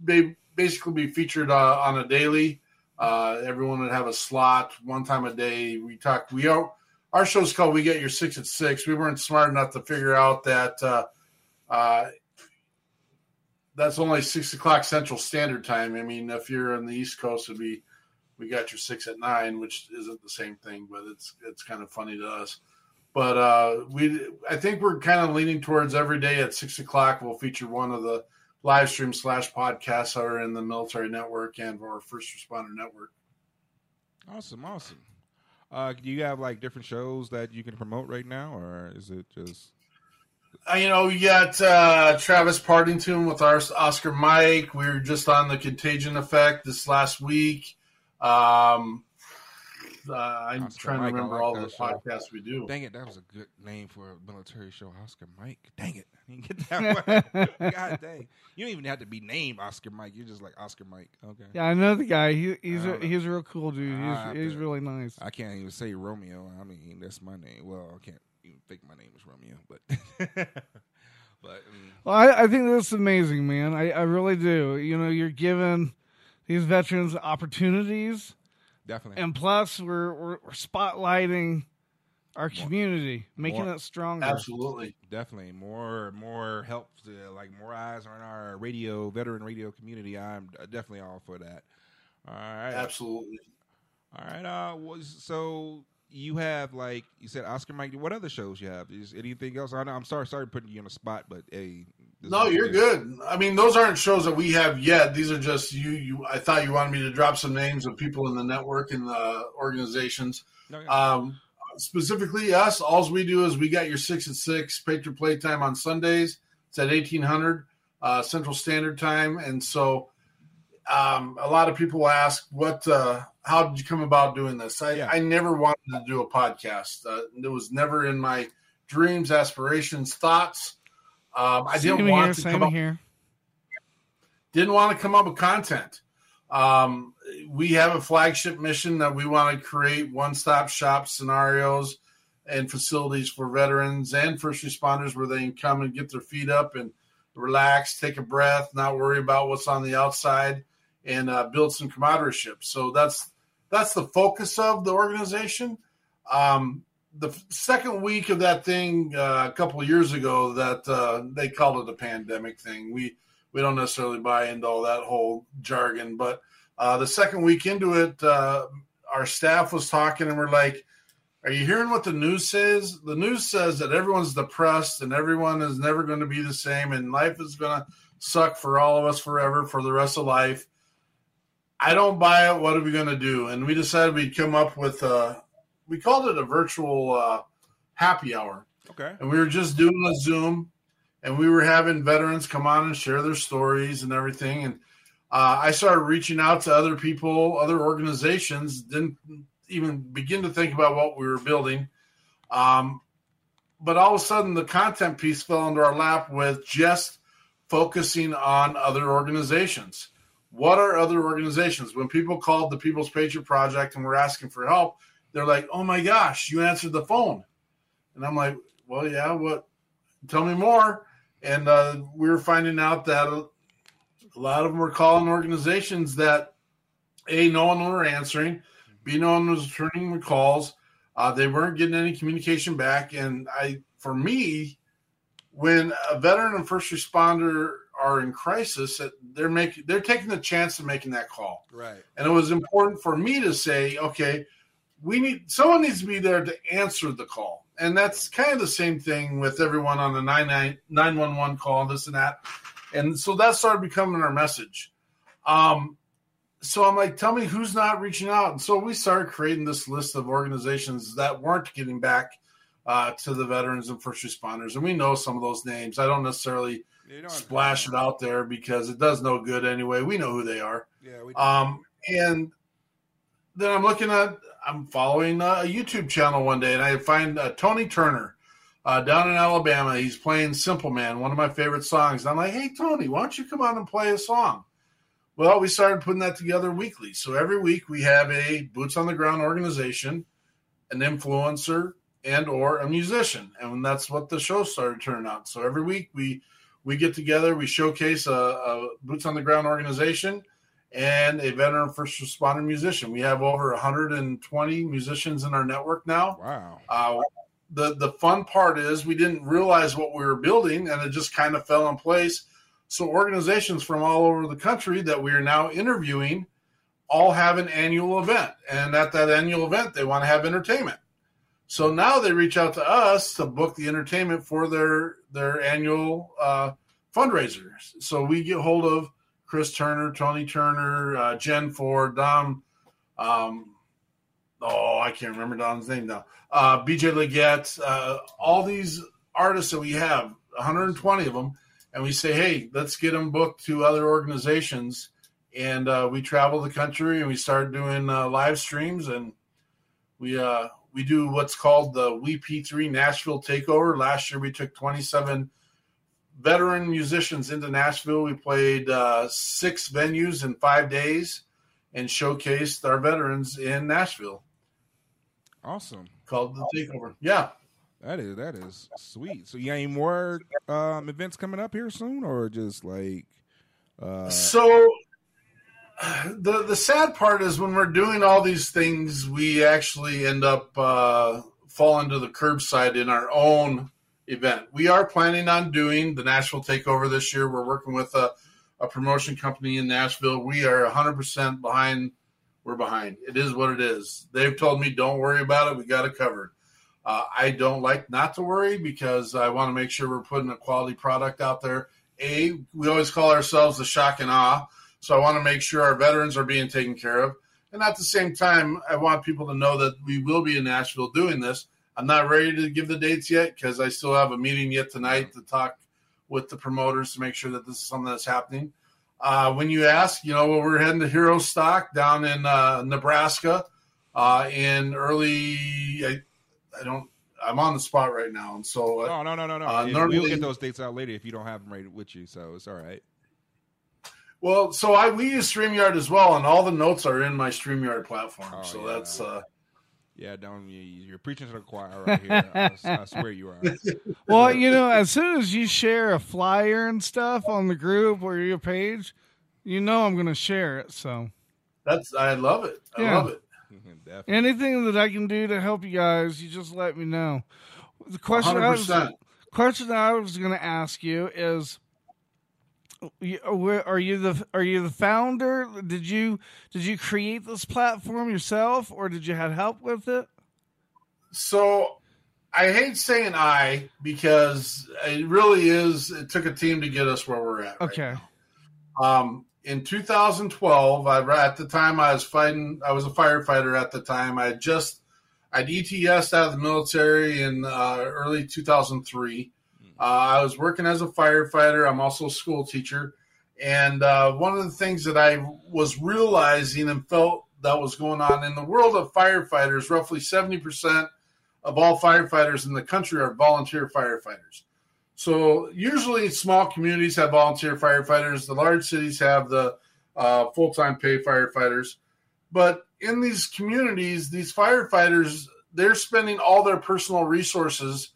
ba- basically be featured on a daily. Uh, everyone would have a slot one time a day. We talk. We are our show's called "We Get Your Six at 6. We weren't smart enough to figure out that uh, uh, that's only six o'clock Central Standard Time. I mean, if you're on the East Coast, it'd be we got your six at nine, which isn't the same thing, but it's it's kind of funny to us. But uh, we, I think we're kind of leaning towards every day at six o'clock. We'll feature one of the live stream slash podcasts that are in the military network and our first responder network. Awesome. Awesome. Uh, do you have like different shows that you can promote right now, or is it just? Uh, you know, we got uh, Travis Partington with our Oscar Mike. We were just on the Contagion Effect this last week. Um, uh, I'm Oscar trying Mike, to remember like all the show. podcasts we do. Dang it, that was a good name for a military show, Oscar Mike. Dang it, I didn't get that one. God dang, you don't even have to be named Oscar Mike. You're just like Oscar Mike. Okay. Yeah, I know the guy. He, he's a, know. he's a real cool dude. I He's, he's really nice. I can't even say Romeo. I mean, that's my name. Well, I can't even think my name is Romeo, but but um, Well, I, I think that's amazing, man. I, I really do. You know, you're giving these veterans opportunities, definitely. and plus we're we're, we're spotlighting our community, making more- it stronger. Absolutely. definitely more more help to like more eyes on our radio veteran radio community. I'm definitely all for that. All right, Absolutely. All right. Uh, was so you have like you said, Oscar Mike. What other shows you have? Is anything else? I know I'm sorry, sorry putting you on the spot, but hey, No, you're good. I mean, those aren't shows that we have yet. These are just you. You. I thought you wanted me to drop some names of people in the network and the organizations. No, Um, specifically, us. All we do is we got your six at six Patriot Playtime on Sundays. It's at eighteen hundred uh, Central Standard Time, and so um, a lot of people ask, "What? Uh, how did you come about doing this?" I, I never wanted to do a podcast. Uh, it was never in my dreams, aspirations, thoughts. Um, I Same didn't want to come up here. didn't want to come up with content. Um, we have a flagship mission that we want to create one stop shop scenarios and facilities for veterans and first responders where they can come and get their feet up and relax, take a breath, not worry about what's on the outside, and uh, build some camaraderie. So that's that's the focus of the organization. Um, the second week of that thing uh, a couple of years ago, that uh, they called it a pandemic thing. We we don't necessarily buy into all that whole jargon, but uh, the second week into it, uh, our staff was talking and we're like, "Are you hearing what the news says? The news says that everyone's depressed and everyone is never going to be the same, and life is going to suck for all of us forever for the rest of life." I don't buy it. What are we going to do? And we decided we'd come up with a, we called it a virtual uh, happy hour. Okay. And we were just doing a Zoom and we were having veterans come on and share their stories and everything. And uh, I started reaching out to other people, other organizations, didn't even begin to think about what we were building. Um, but all of a sudden, the content piece fell into our lap with just focusing on other organizations. What are other organizations? When people called the People's Patriot Project and were asking for help, they're like, "Oh my gosh, you answered the phone," and I'm like, "Well, yeah. What? Tell me more." And uh, we were finding out that a, lot of them were calling organizations that a no one were answering, b no one was returning the calls. Uh, they weren't getting any communication back, and I, for me, when a veteran and first responder are in crisis, that they're making they're taking the chance of making that call. Right. And it was important for me to say, okay, we need someone needs to be there to answer the call. And that's kind of the same thing with everyone on the 99 911 call, this and that. And so that started becoming our message. Um, so I'm like, tell me who's not reaching out. And so we started creating this list of organizations that weren't getting back uh, to the veterans and first responders. And we know some of those names. I don't necessarily splash it out there because it does no good anyway. We know who they are. Yeah, we Um, and then I'm looking at, I'm following a YouTube channel one day, and I find uh, Tony Turner uh, down in Alabama. He's playing Simple Man, one of my favorite songs. I'm like, hey, Tony, why don't you come on and play a song? Well, we started putting that together weekly. So every week we have a boots on the ground organization, an influencer, and or a musician, and that's what the show started turning out. So every week we we get together, we showcase a, a boots on the ground organization and a veteran first responder musician. We have over 120 musicians in our network now. Wow. Uh, the the fun part is we didn't realize what we were building, and it just kind of fell in place. So organizations from all over the country that we are now interviewing all have an annual event, and at that annual event, they want to have entertainment. So now they reach out to us to book the entertainment for their their annual uh, fundraisers. So we get hold of Chris Turner, Tony Turner, uh, Jen Ford, Dom. Um, oh, I can't remember Dom's name now. Uh, BJ Leggett, uh, all these artists that we have, 120 of them, and we say, hey, let's get them booked to other organizations. And uh, we travel the country and we start doing uh, live streams and we uh, we do what's called the WeP3 Nashville Takeover. Last year we took 27 veteran musicians into Nashville. We played uh, six venues in five days and showcased our veterans in Nashville. Awesome. Called the Takeover. Yeah. That is that is sweet. So you got any more um, events coming up here soon, or just like uh, So the the sad part is when we're doing all these things, we actually end up uh, falling to the curbside in our own event. We are planning on doing the Nashville Takeover this year. We're working with a, a promotion company in Nashville. We are 100% behind. We're behind. It is what it is. They've told me, don't worry about it. We got it covered. Uh, I don't like not to worry because I want to make sure we're putting a quality product out there. A, we always call ourselves the shock and awe. So I want to make sure our veterans are being taken care of. And at the same time, I want people to know that we will be in Nashville doing this. I'm not ready to give the dates yet because I still have a meeting yet tonight to talk with the promoters to make sure that this is something that's happening. Uh, when you ask, you know, well, we're heading to Hero Stock down in uh, Nebraska uh, in early. I, I don't. I'm on the spot right now, and so No, no, no, no, no. Uh, normally- we'll get those dates out later if you don't have them right with you, so it's all right. Well, so I we use StreamYard as well, and all the notes are in my StreamYard platform. so that's uh, Yeah, don't you, you're preaching to the choir right here. I, I swear you are. Well, you know, as soon as you share a flyer and stuff on the group or your page, you know I'm going to share it. So that's I love it. I Yeah. love it. anything that I can do to help you guys, you just let me know. The question I was, question I was going to ask you is. Are you the are you the founder? Did you did you create this platform yourself, or did you have help with it? So I hate saying I because it really is. It took a team to get us where we're at. right Okay, Um, in 2012, I at the time I was fighting. I was a firefighter at the time. I just I'd ETS out of the military in uh, early 2003. Uh, I was working as a firefighter. I'm also a school teacher, and uh, one of the things that I was realizing and felt that was going on in the world of firefighters, roughly 70 percent of all firefighters in the country are volunteer firefighters. So usually small communities have volunteer firefighters. The large cities have the uh, full-time pay firefighters. But in these communities, these firefighters, they're spending all their personal resources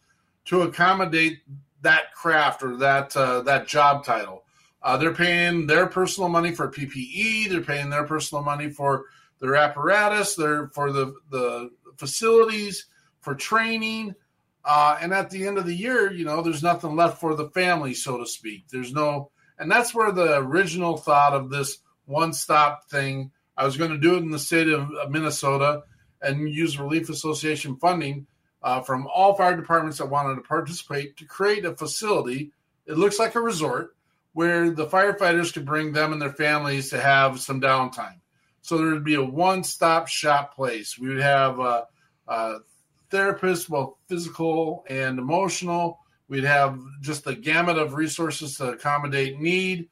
to accommodate that craft or that uh, that job title. Uh, they're paying their personal money for PPE. They're paying their personal money for their apparatus. They're for the the facilities for training. Uh, and at the end of the year, you know, there's nothing left for the family, so to speak. There's no, and that's where the original thought of this one stop thing. I was going to do it in the state of of Minnesota and use Relief Association funding uh, from all fire departments that wanted to participate to create a facility. It looks like a resort where the firefighters could bring them and their families to have some downtime. So there would be a one stop shop place. We would have uh, uh, therapists, both physical and emotional. We'd have just the gamut of resources to accommodate need.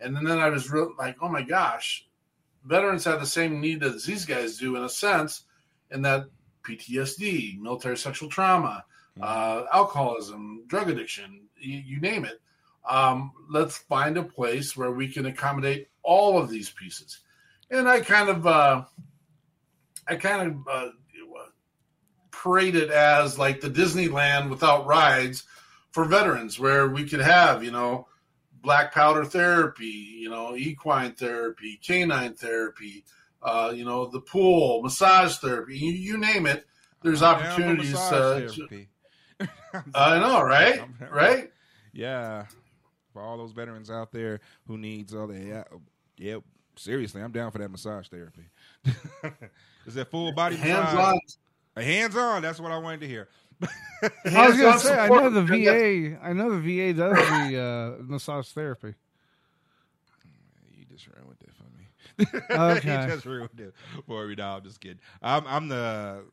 And then I was real, like, oh my gosh, veterans have the same need as these guys do in a sense, in that PTSD, military sexual trauma, uh, alcoholism, drug addiction, you, you name it. Um, let's find a place where we can accommodate all of these pieces. And I kind of, uh, I kind of uh, parade it as like the Disneyland without rides for veterans, where we could have, you know, black powder therapy, you know, equine therapy, canine therapy, uh, you know, the pool, massage therapy, you, you name it. There's I'm opportunities. massage Uh, to- therapy. I know, right? Right? Yeah, for all those veterans out there who needs all the yeah, yeah. Seriously, I'm down for that massage therapy. Is that full body Hands massage? on. A hands on. That's what I wanted to hear. I was going to say I know the VA. I know the VA does the uh, massage therapy. You just ruined it for me. Okay. you just ruined it for me. No, I'm just kidding. I'm I'm the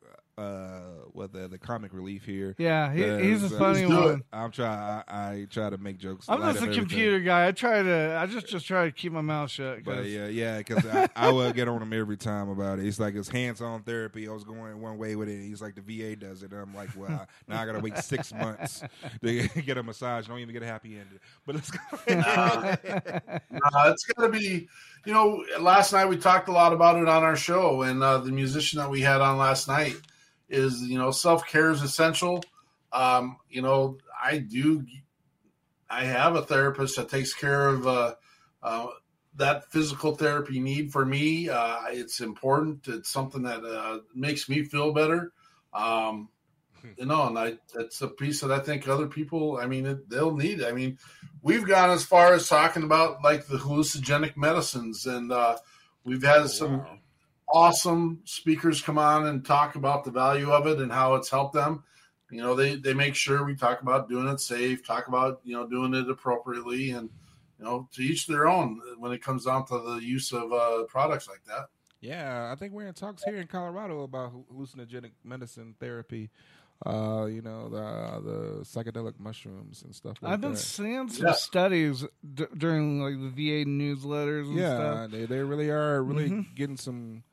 uh what the the comic relief here. Yeah, he- he's a funny uh, one. I'm try I, I try to make jokes. I'm just a computer guy. I try to. I just just try to keep my mouth shut. But yeah, yeah, because I, I will get on him every time about it. It's like it's hands-on therapy. I was going one way with it. He's like the VA does it. And I'm like, well, I, now I gotta wait six months to get a massage. Don't even get a happy ending. But let's go. Nah, it's to be. You know, last night we talked a lot about it on our show, and uh, the musician that we had on last night is, you know, self care is essential. Um, you know, I do. I have a therapist that takes care of uh, uh, that physical therapy need for me. Uh, it's important. It's something that uh, makes me feel better. Um, you know, and I that's a piece that I think other people. I mean, it, they'll need. I mean, we've gone as far as talking about like the hallucinogenic medicines, and uh, we've had some awesome speakers come on and talk about the value of it and how it's helped them. You know, they they make sure we talk about doing it safe, talk about you know doing it appropriately, and you know to each their own when it comes down to the use of uh, products like that. Yeah, I think we're in talks here in Colorado about hallucinogenic medicine therapy. Uh, you know the the psychedelic mushrooms and stuff like I've been that. seeing some Yeah. studies d- during like the VA newsletters and yeah, stuff. they they really are really Mhm. getting some.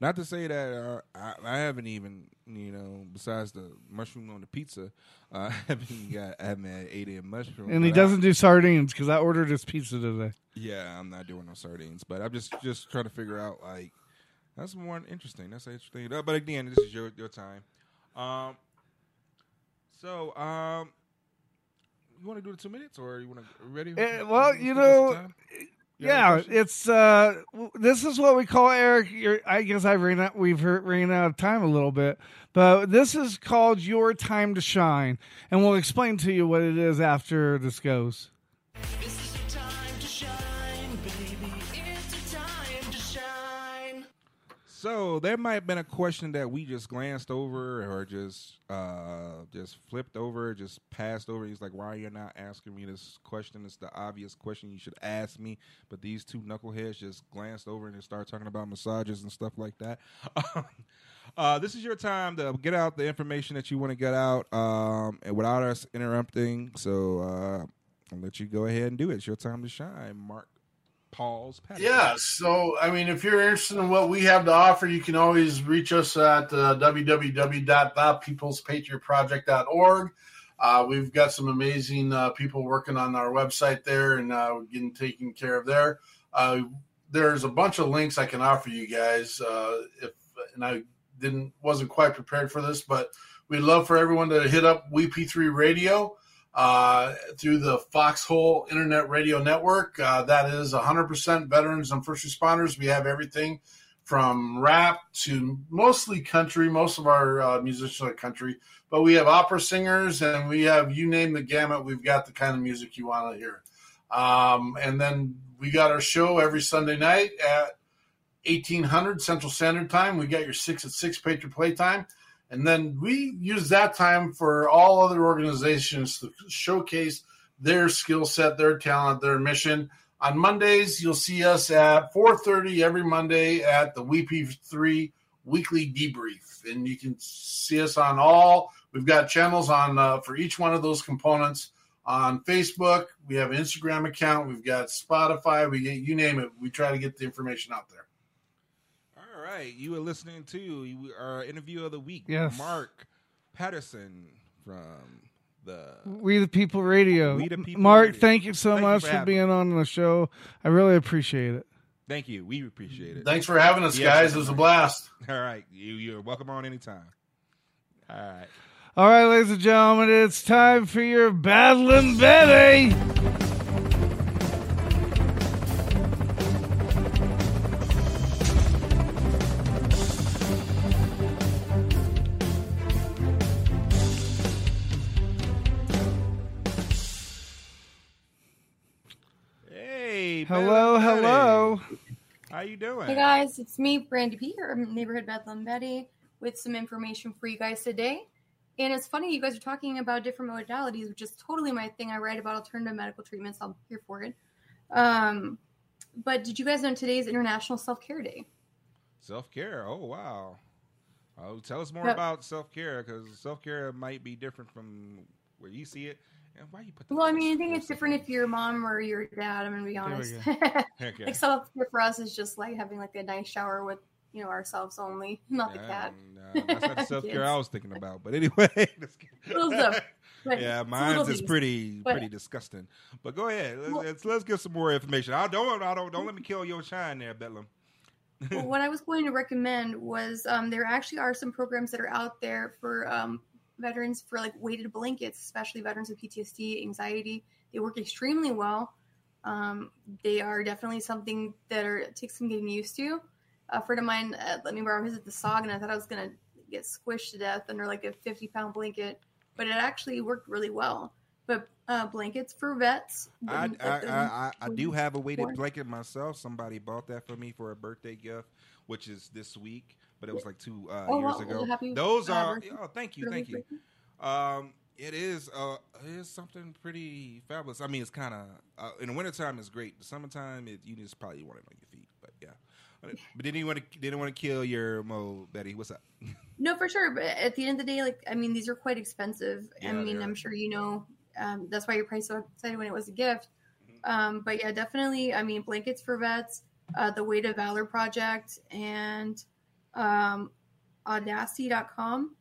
Not to say that uh, I, I haven't even you know besides the mushroom on the pizza, uh, I haven't got I haven't had in mushroom. And he doesn't do sardines because I ordered his pizza today. Yeah, I'm not doing no sardines, but I'm just just trying to figure out like that's more interesting. That's interesting. Uh, But again, this is your your time. Um, so um, you want to do the two minutes, or you want to ready? Eh, well, you give us some know, time? You have any yeah, it's uh, this is what we call Eric. You're, I guess I ran out. We've ran out of time a little bit, but this is called your time to shine, and we'll explain to you what it is after this goes. So there might have been a question that we just glanced over or just uh just flipped over, just passed over. He's like, "Why are you not asking me this question? It's the obvious question you should ask me." But these two knuckleheads just glanced over and started talking about massages and stuff like that. uh, this is your time to get out the information that you want to get out, um, and without us interrupting. So uh, I'll let you go ahead and do it. It's your time to shine, Mark. Paul's Patterson. Yeah, so I mean, if you're interested in what we have to offer, you can always reach us at uh. Uh, we've got some amazing uh, people working on our website there and uh, getting taken care of there. Uh, there's a bunch of links I can offer you guys. Uh, if and I didn't wasn't quite prepared for this, but we'd love for everyone to hit up WP3 Radio uh, through the Foxhole Internet Radio Network. Uh, that is 100% veterans and first responders. We have everything from rap to mostly country. Most of our uh, musicians are country, but we have opera singers and we have you name the gamut. We've got the kind of music you want to hear. Um, and then we got our show every Sunday night at 1800 Central Standard Time. We got your six at six Patriot Playtime. And then we use that time for all other organizations to showcase their skill set, their talent, their mission. On Mondays, you'll see us at 4:30 every Monday at the WP3 Weekly Debrief, and you can see us on all. We've got channels on uh, for each one of those components on Facebook. We have an Instagram account. We've got Spotify. We get you name it. We try to get the information out there. All right, you are listening to our interview of the week. Yes. Mark Patterson from the We the People Radio. We the People Mark, Radio. thank you so Thank you much for for, being on the show. I really appreciate it. Thank you. We appreciate it. Thanks for having us, Yes. guys. It was a blast. All right, you you're welcome on anytime. All right. All right, ladies and gentlemen, it's time for your Bedlam Betty. Hello, Betty. hello. How you doing? Hey guys, it's me, Brandy P, or Neighborhood Bedlam Betty, with some information for you guys today. And it's funny you guys are talking about different modalities, which is totally my thing. I write about alternative medical treatments. I'm here for it. Um, but did you guys know today's International Self Care Day? Self care. Oh wow. Oh, tell us more Yep. about self care because self care might be different from where you see it. Why you put Well, I mean, I think it's different if you're your mom or your dad. I'm gonna be honest. like self care for us is just like having like a nice shower with you know ourselves only, not the cat. no, that's not the self care I was thinking about. But anyway, Little stuff. But yeah, mine's is pretty But- pretty disgusting. But go ahead, let's, Well- let's, let's get some more information. I don't I don't don't let me kill your shine there, Bedlam. well, what I was going to recommend was um, there actually are some programs that are out there for um, veterans for like weighted blankets, especially veterans with PTSD, anxiety. They work extremely well. Um, they are definitely something that are takes some getting used to. A friend of mine uh, let me borrow his at the SOG, and I thought I was gonna get squished to death under like a 50 pound blanket, but it actually worked really well. But uh, blankets for vets. I, I, I, I do have a weighted blanket myself. Somebody bought that for me for a birthday gift, which is this week, but it was like two uh, Oh, years ago. Those are oh, thank you, thank you. Um, it is uh, it is something pretty fabulous. I mean, it's kind of uh, in the wintertime it's great. The summertime, it, you just probably want it on your feet, but yeah. But didn't you want to didn't want to kill your mo, Betty? What's up? No, for sure. But at the end of the day, like I mean, these are quite expensive. Yeah, I mean, I'm sure you know. Um, that's why your price so excited when it was a gift. Mm-hmm. Um, but yeah, definitely. I mean, blankets for vets, uh, the Weight of Valor Project, and um, Audacity.com.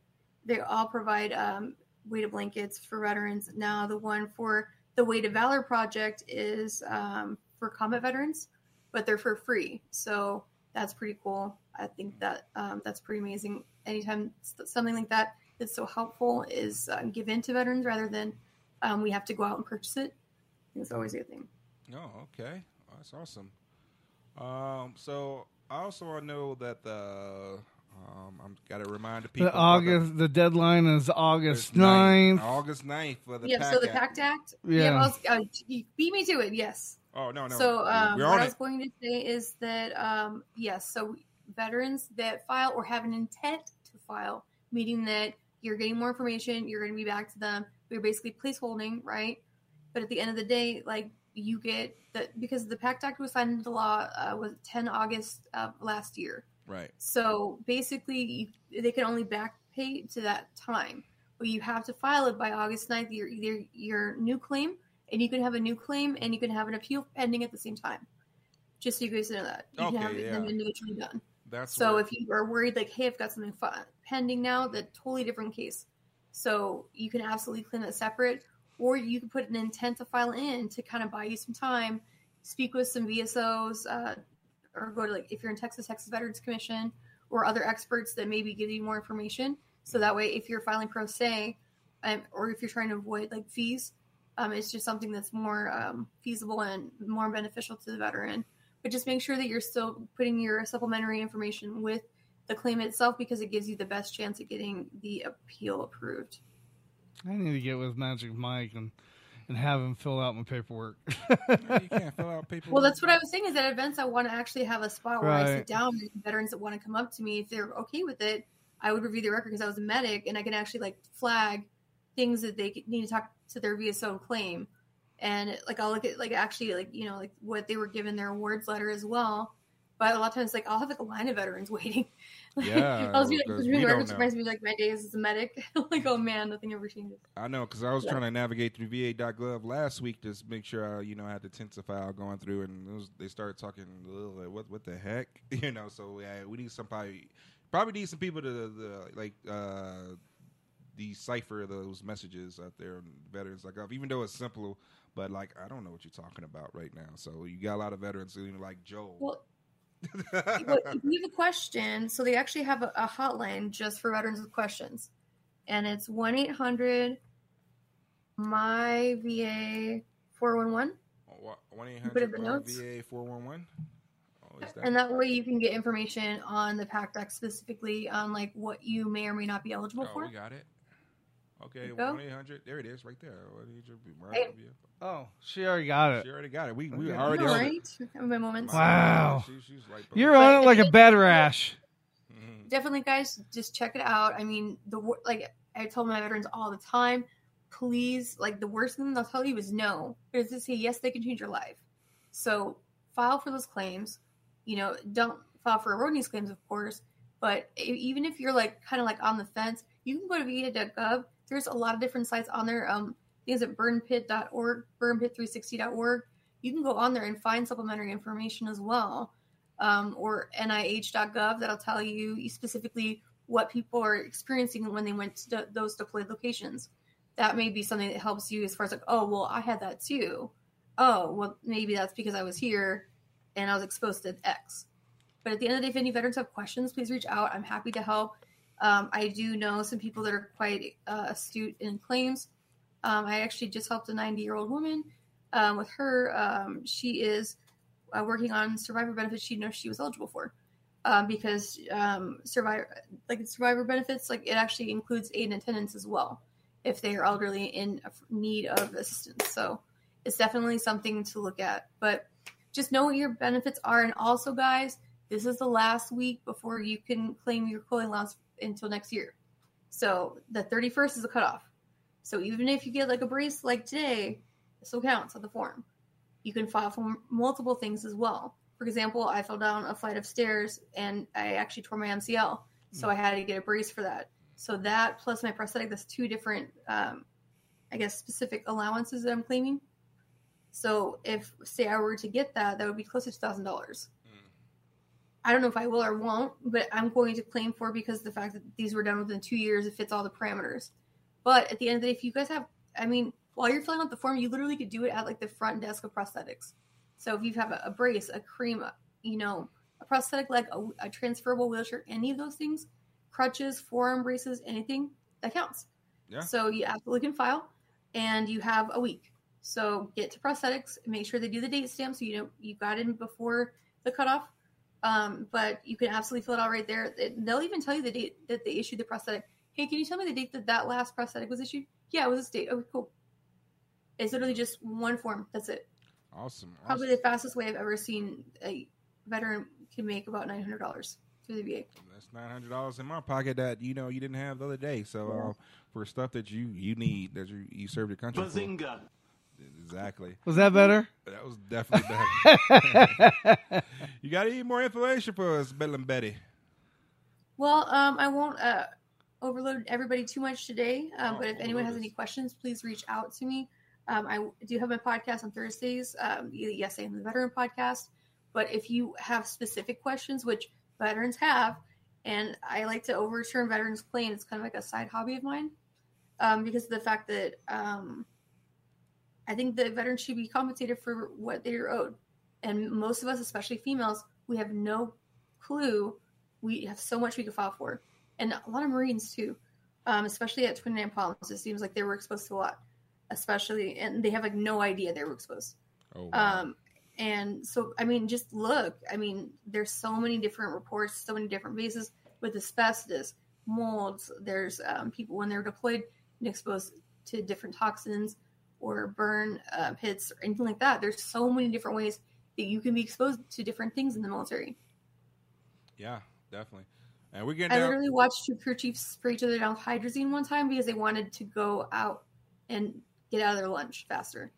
They all provide um, weighted blankets for veterans. Now, the one for the Weight of Valor Project is um, for combat veterans, but they're for free. So that's pretty cool. I think that um, that's pretty amazing. Anytime something like that that's so helpful is uh, given to veterans rather than um, we have to go out and purchase it. It's always a good thing. Oh, okay. That's awesome. Um, so I know that the um, I'm got to remind the people The August, the deadline is August There's nine- 9th. August 9th for the yeah, PAC so the PACT Act. Yeah. I was, uh, beat me to it. Yes. Oh no, no. So um, what on I it. was going to say is that um, yes, so veterans that file or have an intent to file, meaning that you're getting more information, you're going to be back to them. We're basically placeholding, right? But at the end of the day, like you get that because the PACT Act was signed into law uh, was 10 August of last year. Right. So basically, you, they can only back pay to that time. But you have to file it by August 9th, your, either your new claim, and you can have a new claim and you can have an appeal pending at the same time. Just so you guys know that. You Okay, can have them individually done. That's so where- if you are worried, like, hey, I've got something pending now, that totally different case. So you can absolutely claim that separate, or you can put an intent to file in to kind of buy you some time, speak with some VSOs, uh, or go to like if you're in Texas, Texas Veterans Commission, or other experts that maybe give you more information. So that way, if you're filing pro se, um, or if you're trying to avoid like fees, um, it's just something that's more um, feasible and more beneficial to the veteran. But just make sure that you're still putting your supplementary information with the claim itself because it gives you the best chance at getting the appeal approved. I need to get with Magic Mike and, and have him fill out my paperwork. you can't fill out paperwork. Well, that's what I was saying is at events, I want to actually have a spot where I sit down and veterans that want to come up to me, if they're okay with it, I would review the record because I was a medic and I can actually like flag things that they need to talk to their VSO and claim. And like, I'll look at like actually like, you know, like what they were given their awards letter as well. But a lot of times, like, I'll have like a line of veterans waiting. Like, Yeah, just be like, we the don't reminds me like my days as a medic. like, oh man, nothing ever changes. I know because I was Yeah. trying to navigate through VA.gov last week to make sure I, you know I had the Tensa file going through, and it was, they started talking "Ugh, like, what what the heck, you know. So yeah, we need somebody, probably need some people to the, like uh, decipher those messages out there on veterans.gov. Even though it's simple, but like I don't know what you're talking about right now. So you got a lot of veterans, you know, like Joel. Well, well, if you have a question, so they actually have a, a hotline just for veterans with questions, and it's one eight hundred my VA four one one, One eight Put it in the notes. VA four one one. Oh, and that way you can get information on the PACT Act specifically on like what you may or may not be eligible Oh, for. we got it. Okay, one eight hundred. There it is, right there. What did you- right Hey. up. Oh, she already got it. She already got it. We we Okay. already All on it. right, have my moments. Wow. She- she's right You're on it like a bed rash. Mm-hmm. definitely guys just check it out i mean the wor- like i tell my veterans all the time please like the worst thing they'll tell you is no because they say yes they can change your life so file for those claims you know don't file for erroneous claims of course but even if you're like kind of like on the fence you can go to va.gov there's a lot of different sites on there um things at burnpit.org burnpit360.org you can go on there and find supplementary information as well um, or nih.gov that'll tell you specifically what people are experiencing when they went to those deployed locations. That may be something that helps you as far as like, oh, well, I had that too. Oh, well, maybe that's because I was here and I was exposed to X. But at the end of the day, if any veterans have questions, please reach out. I'm happy to help. Um, I do know some people that are quite uh, astute in claims. Um, I actually just helped a 90 year old woman um, with her. Um, she is uh, working on survivor benefits she knows she was eligible for um, because um, survivor like survivor benefits like it actually includes aid and attendance as well if they are elderly in need of assistance. So it's definitely something to look at. But just know what your benefits are. And also, guys, this is the last week before you can claim your clothing allowance until next year. So the 31st is the cutoff. So even if you get like a brace like today, it still counts on the form. You can file for multiple things as well. For example, I fell down a flight of stairs and I actually tore my MCL. So I had to get a brace for that. So that plus my prosthetic, that's two different, um, I guess, specific allowances that I'm claiming. So if, say, I were to get that, that would be close to $2,000. I don't know if I will or won't, but I'm going to claim for because the fact that these were done within two years, it fits all the parameters. But at the end of the day, if you guys have, I mean, while you're filling out the form, you literally could do it at like the front desk of prosthetics. So if you have a, a brace, a cream, you know, a prosthetic leg, a, a transferable wheelchair, any of those things, crutches, forearm braces, anything, that counts. Yeah. So you absolutely can file, and you have a week. So get to prosthetics, make sure they do the date stamp so you know you got in before the cutoff. Um, but you can absolutely fill it out right there. It- They'll even tell you the date that they issued the prosthetic. Hey, can you tell me the date that that last prosthetic was issued? Yeah, it was this date. Oh, cool. It's literally just one form. That's it. Awesome. Probably the fastest way I've ever seen a veteran can make about nine hundred dollars through the VA. That's nine hundred dollars in my pocket that you know you didn't have the other day. So uh, for stuff that you you need that you you serve your country. for. Bazinga. Exactly. Was that better? That was definitely better. you got any more information for us, Bedlam Betty? Well, um, I won't uh, overload everybody too much today, Oh, um, but if anyone has any questions, please reach out to me. Um, I do have my podcast on Thursdays, um, the Yes I Am the Veteran podcast. But if you have specific questions, which veterans have, and I like to overturn veterans' claims, it's kind of like a side hobby of mine um, because of the fact that um, I think the veterans should be compensated for what they are owed. And most of us, especially females, we have no clue. We have so much we could file for. And a lot of Marines, too, um, especially at 29 Palms. It seems like they were exposed to a lot, especially, and they have like no idea they were exposed. Oh, Um, and so, I mean, just look. I mean, there's so many different reports, so many different bases with asbestos, molds. There's um, people when they're deployed and exposed to different toxins or burn uh, pits or anything like that. There's so many different ways that you can be exposed to different things in the military. Yeah, definitely. And we're getting I down. literally watched two crew chiefs spray each other down with hydrazine one time because they wanted to go out and get out of their lunch faster.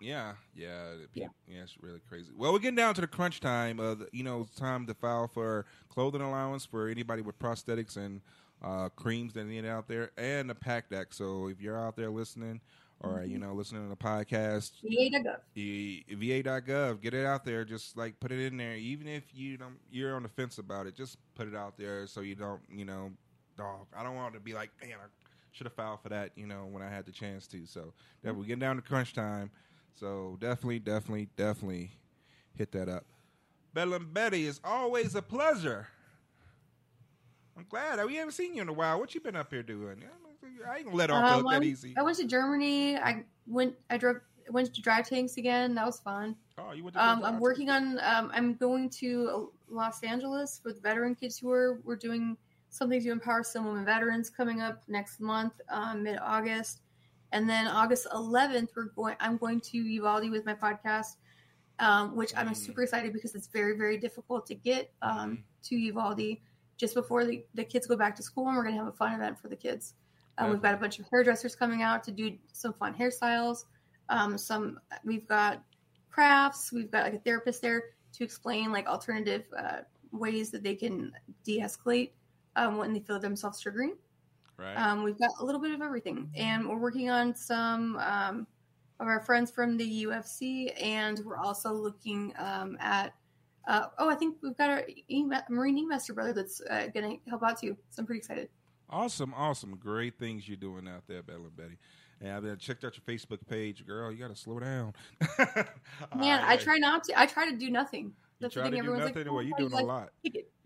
Yeah, yeah, peop- yeah. It's really crazy. Well, we're getting down to the crunch time. Of the, you know, time to file for clothing allowance for anybody with prosthetics and uh, creams that need out there, and the PACT Act. So if you're out there listening, or you mm-hmm. know, listening to the podcast, VA.gov. VA.gov, get it out there. Just like put it in there, even if you don't, you're on the fence about it. Just put it out there so you don't, you know, dog. I don't want to be like, man, I should have filed for that, you know, when I had the chance to. So that we're getting down to crunch time. So definitely, definitely, definitely hit that up. Bedlam Betty is always a pleasure. I'm glad we haven't seen you in a while. What you been up here doing? I ain't gonna let off Um, look that easy. I went to Germany. I went. I drove. Went to drive tanks again. That was fun. Oh, you went to Um, I'm working on. Um, I'm going to Los Angeles for the Veteran Kids Tour. We're doing something to empower some women veterans coming up next month, um, mid August, and then August 11th we're going. I'm going to Uvalde with my podcast, um, which I'm super excited because it's very very difficult to get um, to Uvalde just before the, the kids go back to school, and we're going to have a fun event for the kids. Um, we've got a bunch of hairdressers coming out to do some fun hairstyles. Um, some we've got crafts. We've got like a therapist there to explain like alternative uh, ways that they can de-escalate um, when they feel themselves triggering. Right. Um, we've got a little bit of everything, and we're working on some um, of our friends from the UFC, and we're also looking um, at. Uh, oh, I think we've got our e- Marine investor brother that's uh, going to help out too. So I'm pretty excited. Awesome, awesome, great things you're doing out there, Bedlam Betty. And I've been checked out your Facebook page, girl. You got to slow down. Man, I try not to. I try to do nothing. You That's the try thing. to do Everyone's nothing. like, well, you "Oh, doing like, a lot.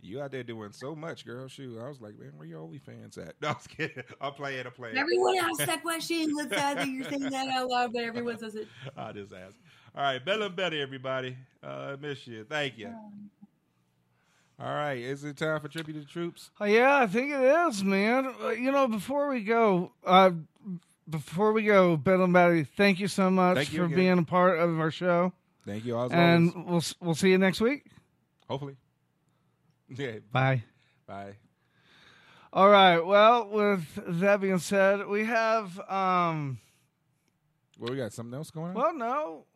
You out there doing so much, girl. Shoot, I was like, man, where are your OnlyFans at? No, I was kidding. I'm playing. I'm playing. Everyone asks that question. Let's sad that you're saying that out loud, but everyone says it. I just ask. All right, Bedlam Betty, everybody. Uh, I miss you. Thank you. All right, is it time for tribute to the troops? Oh, yeah, I think it is, man. Uh, you know, before we go, uh, before we go, Bedlam Betty, thank you so much Thank for being a part of our show. Thank you, as and always. we'll we'll see you next week. Hopefully. Yeah. Bye. Bye. All right. Well, with that being said, we have um. Well, we got something else going on. Well, no.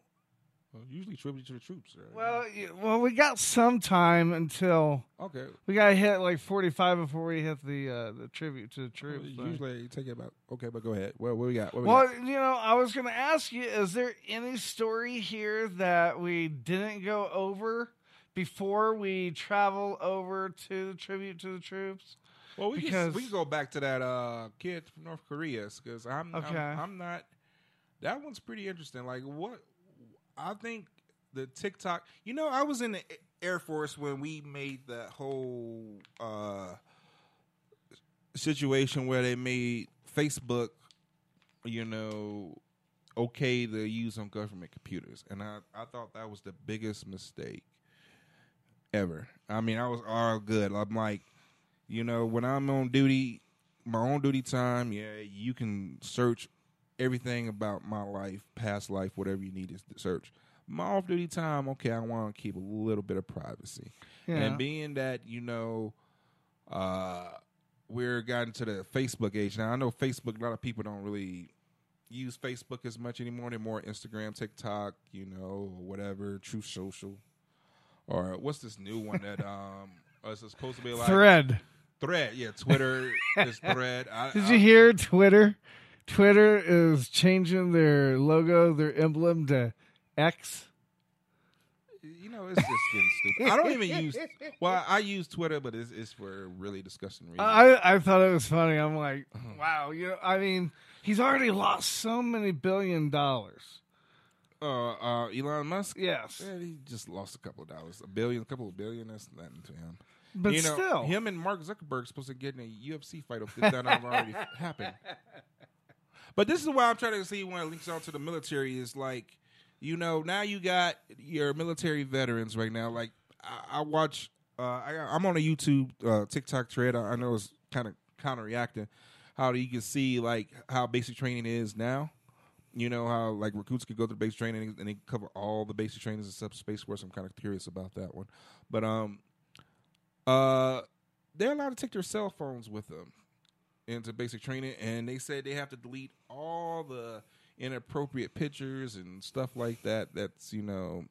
Well, usually tribute to the troops. Right? Well, y- well, we got some time until. Okay. We got to hit like forty-five before we hit the uh, the tribute to the troops. thing. usually you take it about. Okay, but go ahead. What, what we got? What we Well, got? you know, I was going to ask you: Is there any story here that we didn't go over before we travel over to the tribute to the troops? Well, we because can, we can go back to that uh, kid from North Korea because I'm, Okay. I'm I'm not. That one's pretty interesting. Like what I think the TikTok. You know, I was in the Air Force when we made that whole uh, situation where they made Facebook. You know, okay to use on government computers, and I I thought that was the biggest mistake ever. I mean, I was all good. I'm like, you know, when I'm on duty, my own duty time, yeah, you can search everything about my life, past life, whatever you need to search. My off duty time, okay, I want to keep a little bit of privacy. Yeah. And being that, you know, uh, we're gotten to the Facebook age now. I know Facebook. A lot of people don't really use Facebook as much anymore. They're more Instagram, TikTok, you know, whatever, Truth Social, or what's this new one that um is supposed to be like Thread. Thread, yeah, Twitter is Thread. I, Did I- you hear Twitter? Twitter is changing their logo, their emblem to X. You know, it's just getting stupid. I don't even use. Well, I use Twitter, but it's, it's for really disgusting reasons. I I thought it was funny. I'm like, wow, you know, I mean, he's already lost so many billion dollars. uh, uh, Elon Musk. Yes. Yeah, he just lost a couple of dollars, a billion, a couple of billion. That's nothing to him. But you know, still. him and Mark Zuckerberg supposed to get in a UFC fight if that already happened. But this is why I'm trying to see when it links out to the military is like, you know, now you got your military veterans right now. Like I, I watch, uh, I, I'm on a YouTube, uh, TikTok thread. I, I know it's kind of counter reacting. How do you can see like how basic training is now. You know how like recruits could go to basic training and they cover all the basic trainings except Space Force. I'm kind of curious about that one, but um, uh, they're allowed to take their cell phones with them into basic training, and they said they have to delete all the inappropriate pictures and stuff like that. That's you know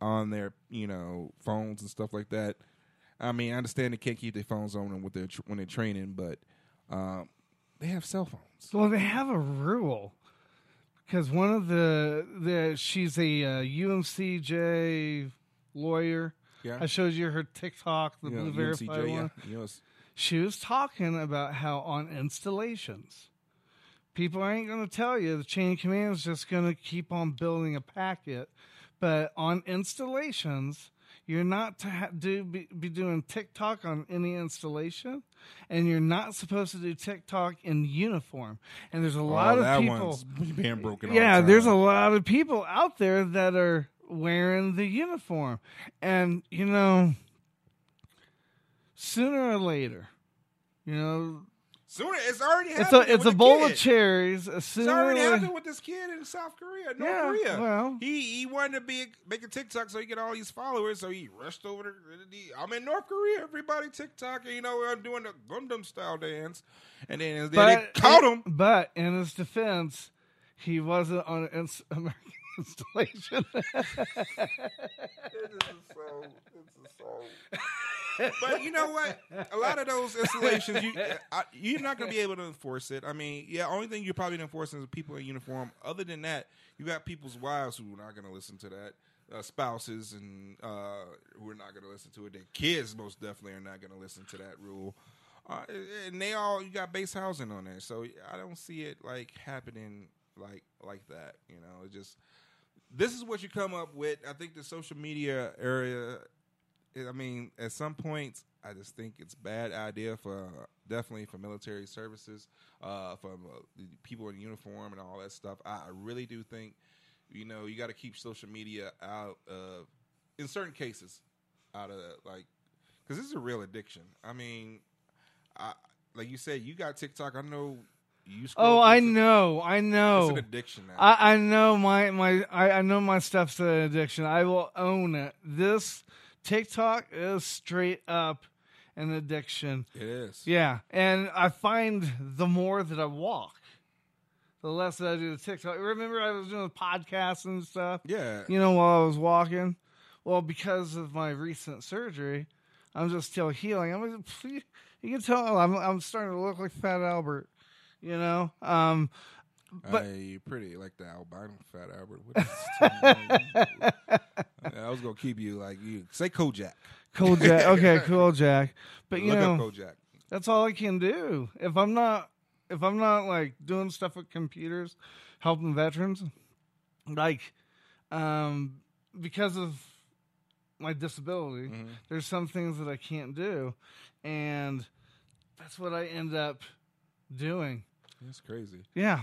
on their you know phones and stuff like that. I mean, I understand they can't keep their phones on their tr- when they're training, but um, they have cell phones. Well, they have a rule because one of the the she's a uh, UCMJ lawyer. Yeah. I showed you her TikTok, the Yeah, blue verified yeah. one. Yes. She was talking about how on installations, people ain't going to tell you the chain of command is just going to keep on building a packet, but on installations. You're not to ha- do be, be doing TikTok on any installation, and you're not supposed to do TikTok in uniform. And there's a oh, lot Oh, of that people one's being broken. yeah, the there's a lot of people out there that are wearing the uniform. And, you know, sooner or later, you know, Sooner, it's already it's a it's a bowl kid. of cherries. It's Sooner already or happened later, with this kid in South Korea, North Yeah, Korea. well. he he wanted to be make a TikTok so he get all these followers. So he rushed over to. the- I'm in North Korea. Everybody TikTok, and you know I'm doing the Gangnam style dance, and then, then they caught him. But in his defense, he wasn't on an American installation. but you know what? A lot of those installations, you I, you're not going to be able to enforce it. I mean, yeah, only thing you're probably enforcing is people in uniform. Other than that, you got people's wives who are not going to listen to that. Uh, spouses and uh, who are not going to listen to it. Their kids most definitely are not going to listen to that rule. Uh, and they all you got base housing on there, so I don't see it like happening like like that. You know, it just this is what you come up with. I think the social media area. I mean, at some points, I just think it's bad idea for definitely for military services, uh, for uh, people in uniform and all that stuff. I really do think, you know, you got to keep social media out of, in certain cases, out of like, because this is a real addiction. I mean, I like you said, you got TikTok. I know You Oh, I know, I know. It's an addiction now. I, I know my my I, I know my stuff's an addiction. I will own it. This TikTok is straight up an addiction. It is. Yeah, and I find the more that I walk, the less that I do the TikTok. Remember, I was doing podcasts and stuff. Yeah. you know, while I was walking. Well, because of my recent surgery, I'm just still healing. I'm like, you can tell I'm I'm starting to look like Fat Albert. You know, um, but Hey, pretty like the albino fat Albert. I was gonna keep you like you say Kojak. Cool Jack. Okay, cool Jack. But you Look know, Kojak. that's all I can do. If I'm not, if I'm not like doing stuff with computers, helping veterans, like, um, because of my disability, Mm-hmm. there's some things that I can't do, and that's what I end up doing. It's crazy. Yeah.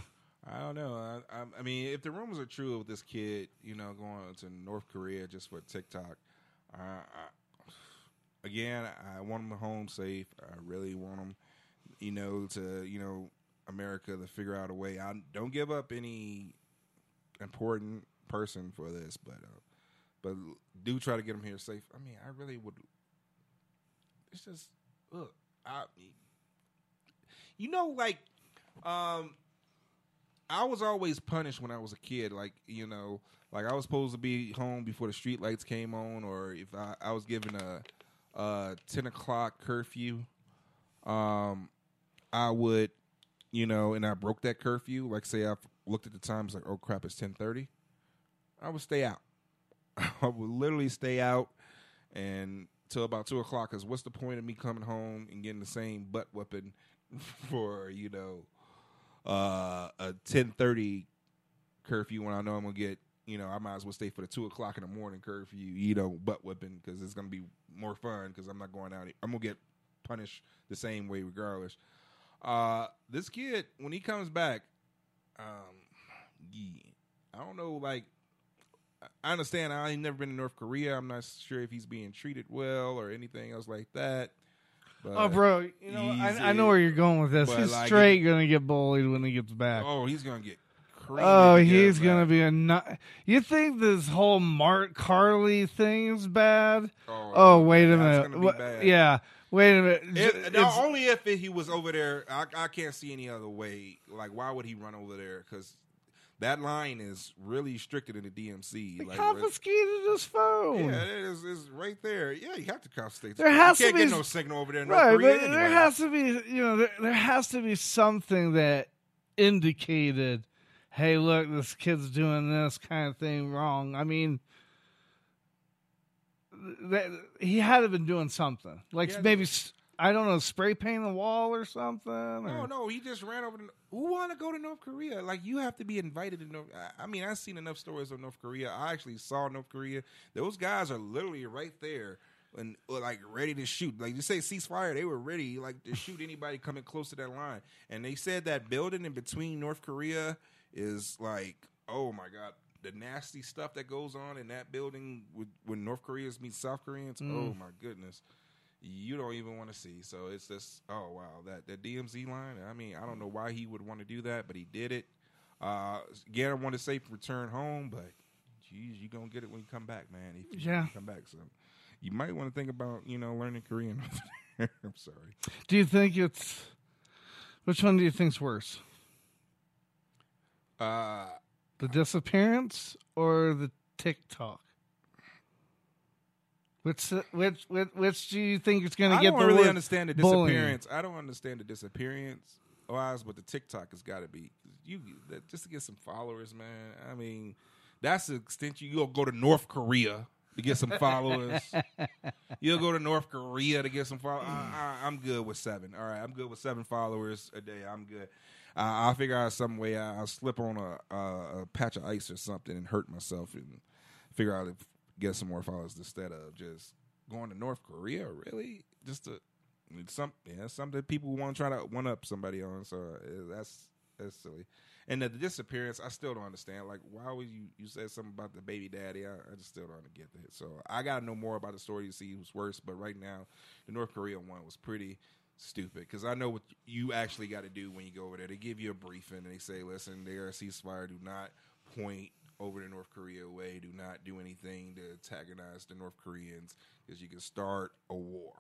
I don't know. I, I, I mean, if the rumors are true of this kid, you know, going to North Korea just for TikTok, uh, I, again, I want him home safe. I really want him, you know, to you know America to figure out a way. I don't give up any important person for this, but uh, but do try to get him here safe. I mean, I really would. It's just look, I, you know, like, um. I was always punished when I was a kid. Like you know, like I was supposed to be home before the street lights came on, or if I, I was given a, a ten o'clock curfew, um, I would, you know, and I broke that curfew. Like say I looked at the times, like oh crap, it's ten thirty. I would stay out. I would literally stay out and till about two o'clock. Cause what's the point of me coming home and getting the same butt whipping for you know uh, a ten thirty curfew when I know I'm gonna get you know I might as well stay for the two o'clock in the morning curfew. You know, butt whipping because it's gonna be more fun because I'm not going out. I'm gonna get punished the same way regardless. Uh, this kid when he comes back, um, yeah, I don't know like. I understand. I ain't never been to North Korea. I'm not sure if he's being treated well or anything else like that. But Oh, bro, you know, I, I know where you're going with this. But, He's like, straight gonna get bullied when he gets back. Oh, he's gonna get. Oh, he's gonna back. be a nut. You think this whole Mark Carly thing is bad? Oh, oh wait a minute. gonna be bad. Yeah, wait a minute. If, J- now, it's- only if he was over there. I, I can't see any other way. Like, why would he run over there? Because that line is really restricted in the DMZ. like, confiscated his phone. Yeah, it is it's right there. Yeah, you have to confiscate. There has you can't to be get no signal over there right, Korea but anyway. there has to be, you know, there, there has to be something that indicated, hey, look, this kid's doing this kind of thing wrong. I mean, that, he had to have been doing something, like Yeah, maybe I don't know, spray paint the wall or something. No, or- no, he just ran over. To, who want to go to North Korea? Like you have to be invited to North. I- I mean, I've seen enough stories of North Korea. I actually saw North Korea. Those guys are literally right there and uh, like ready to shoot. Like you say, ceasefire. They were ready like to shoot anybody coming close to that line. And they said that building in between North Korea is like, oh my god. The nasty stuff that goes on in that building with, when North Koreans meet South Koreans, Mm. oh my goodness you don't even want to see. So it's just oh wow that that DMZ line. I mean, I don't know why he would want to do that, but he did it. Uh, again, I want to say return home, but geez, you gonna get it when you come back, man. If you Yeah. come back, so you might want to think about you know learning Korean. I'm sorry. Do you think it's which one do you think's worse? Uh, the disappearance or the TikTok? Which which which, which do you think is going to get? I get don't the really understand the bullying? disappearance. I don't understand the disappearance wise, but the TikTok has got to be you that- just to get some followers, man. I mean, that's the extent you, you'll go to North Korea to get some followers. you'll go to North Korea to get some followers. I, I, I'm good with seven. All right, I'm good with seven followers a day. I'm good. Uh, I'll figure out some way. I- I'll slip on a, a, a patch of ice or something and hurt myself and figure out if get some more followers instead of just going to North Korea. Really, just to it's some yeah, something people want to try to one up somebody on. So uh, that's that's silly. And the, disappearance, I still don't understand. Like, why would you you said something about the baby daddy? I, I just still don't get that. So I got to know more about the story to see who's worse. But right now, the North Korea one was pretty stupid because I know what you actually got to do when you go over there. They give you a briefing and they say, "Listen, there a ceasefire. Do not point over the North Korea way. Do not do anything to antagonize the North Koreans because you can start a war."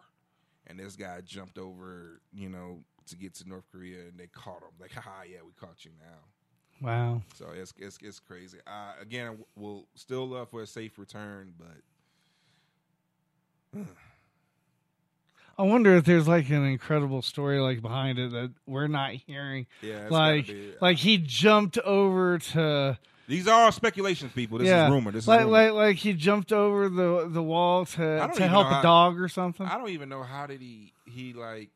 And this guy jumped over, you know, to get to North Korea, and they caught him. Like, "Ha, yeah, we caught you now." Wow. So it's it's it's crazy. Uh, again, we'll still love for a safe return, but I wonder if there's like an incredible story like behind it that we're not hearing. Yeah, it's like gotta like he jumped over to. These are all speculations, people. This yeah, is rumor. This is like rumor. like like he jumped over the the wall to to help a how- dog or something. I don't even know how did he he like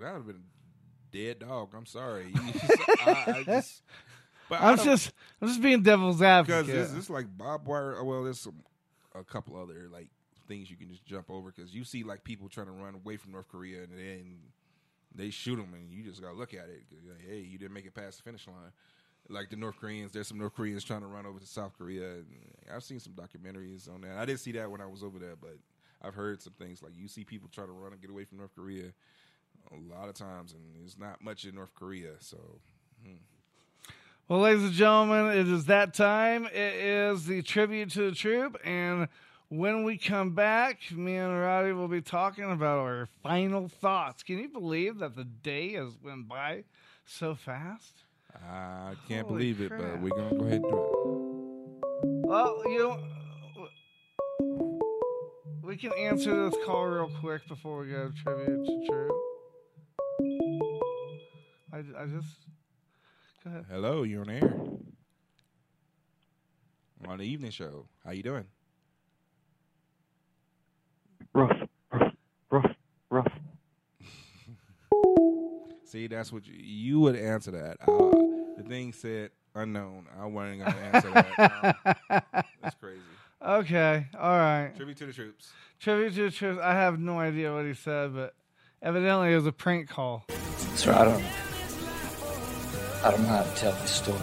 that would have been a dead dog. I'm sorry. I, I just, but I'm just I'm just being devil's because advocate. this is like barbed wire. Oh, well, there's some a couple other like things you can just jump over because you see like people trying to run away from North Korea and then they shoot them and you just gotta look at it. like, hey, you didn't make it past the finish line. Like the North Koreans, there's some North Koreans trying to run over to South Korea. I've seen some documentaries on that. I didn't see that when I was over there, but I've heard some things like you see people try to run and get away from North Korea a lot of times, and there's not much in North Korea. So, hmm. Well, ladies and gentlemen, it is that time. It is the tribute to the troop, and when we come back, me and Roddy will be talking about our final thoughts. Can you believe that the day has went by so fast? I can't Holy believe it, crap. but we're gonna go ahead and do it. Well, you know, we can answer this call real quick before we go to tribute to troop. I, I just go ahead. Hello, you're on air. I'm on the evening show. How you doing? Rough, rough, rough, See, that's what you, you would answer that. Uh, the thing said unknown. I wasn't gonna answer that. No. that's crazy. Okay, all right. Tribute to the troops. Tribute to the troops. I have no idea what he said, but evidently it was a prank call. Sir, I don't. I don't know how to tell this story.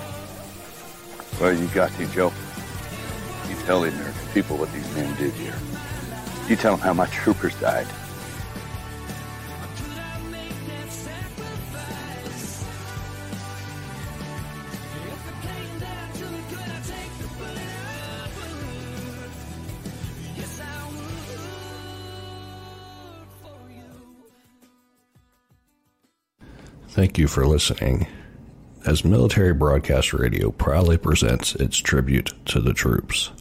Well, you got to, Joe. You tell the American people what these men did here. You tell them how my troopers died. Thank you for listening. As Military Broadcast Radio proudly presents its tribute to the troops,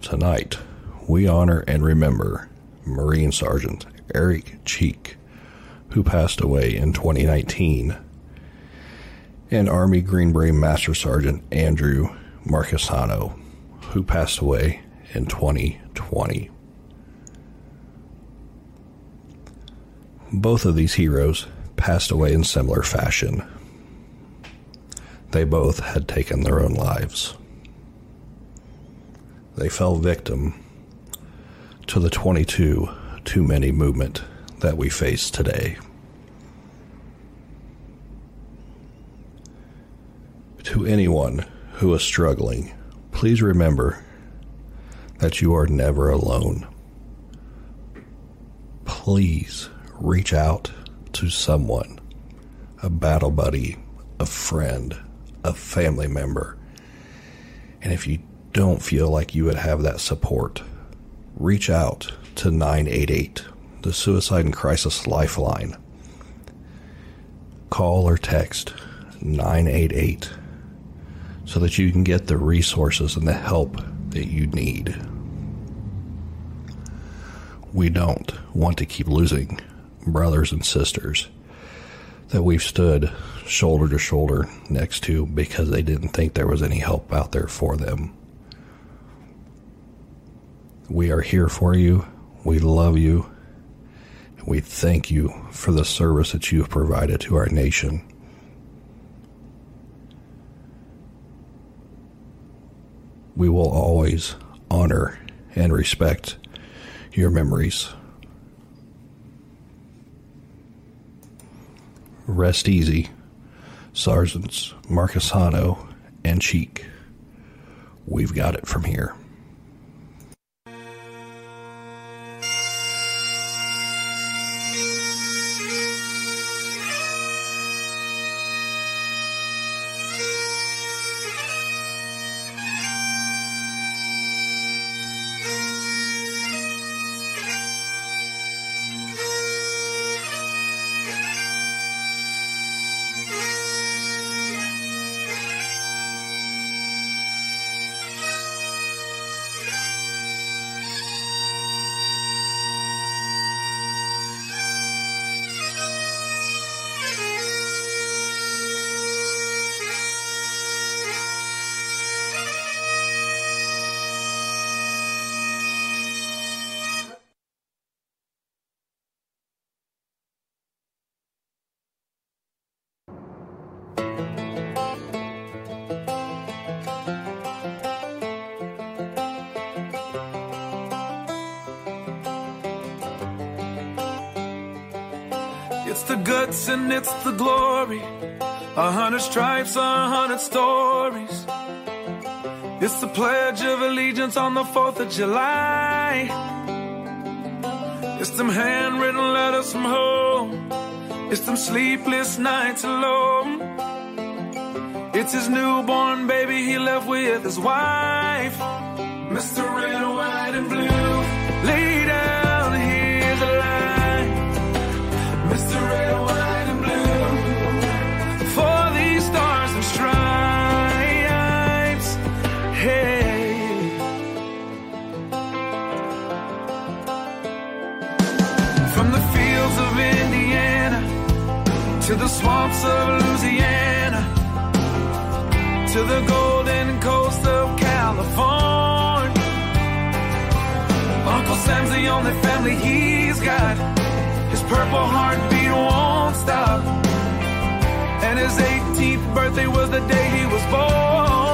tonight we honor and remember Marine Sergeant Eric Cheek, who passed away in 2019, and Army Green Beret Master Sergeant Andrew Marckesano, who passed away in 2020. Both of these heroes passed away in similar fashion. They both had taken their own lives. They fell victim to the 22 too many movement that we face today. To anyone who is struggling, please remember that you are never alone. Please reach out to someone a battle buddy, a friend, a family member. And if you don't feel like you would have that support, reach out to 988, the Suicide and Crisis Lifeline. Call or text 988 so that you can get the resources and the help that you need. We don't want to keep losing brothers and sisters that we've stood shoulder to shoulder next to because they didn't think there was any help out there for them. We are here for you. We love you. And we thank you for the service that you have provided to our nation. We will always honor and respect your memories. Rest easy, Sergeants Marckesano and Cheek. We've got it from here. Stripes, a hundred stories. It's the Pledge of Allegiance on the 4th of July. It's them handwritten letters from home. It's them sleepless nights alone. It's his newborn baby he left with his wife. Mr. Red, White, and Blue. Swamps of Louisiana to the golden coast of California. Uncle Sam's the only family he's got. His purple heartbeat won't stop. And his 18th birthday was the day he was born.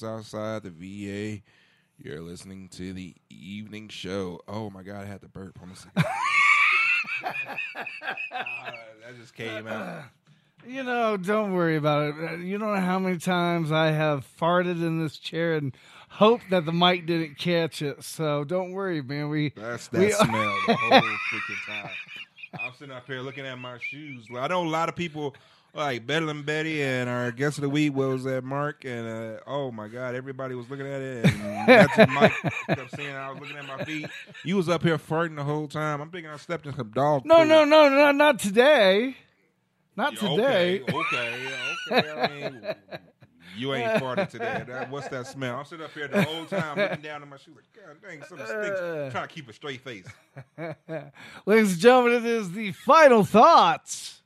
The outside the VA. You're listening to the evening show. Oh my god, I had to burp. Me see. Ah, that just came out. You know, don't worry about it. Uh, You don't know how many times I have farted in this chair and hoped that the mic didn't catch it. So don't worry, man. We That's that we- smell the whole freaking time. I'm sitting up here looking at my shoes. I know a lot of people like Bedlam Betty and our guest of the week was that Mark and uh, oh my god, everybody was looking at it and that's what Mike kept saying I was looking at my feet. You was up here farting the whole time. I'm thinking I stepped in some dog. no, food. no, no, no, not today. Not Yeah, today. Okay, okay, okay. I mean, you ain't farted today. That, what's that smell? I'm sitting up here the whole time looking down at my shoes like, God dang, something stinks. Uh. trying to keep a straight face. Ladies and gentlemen, it is the final thoughts.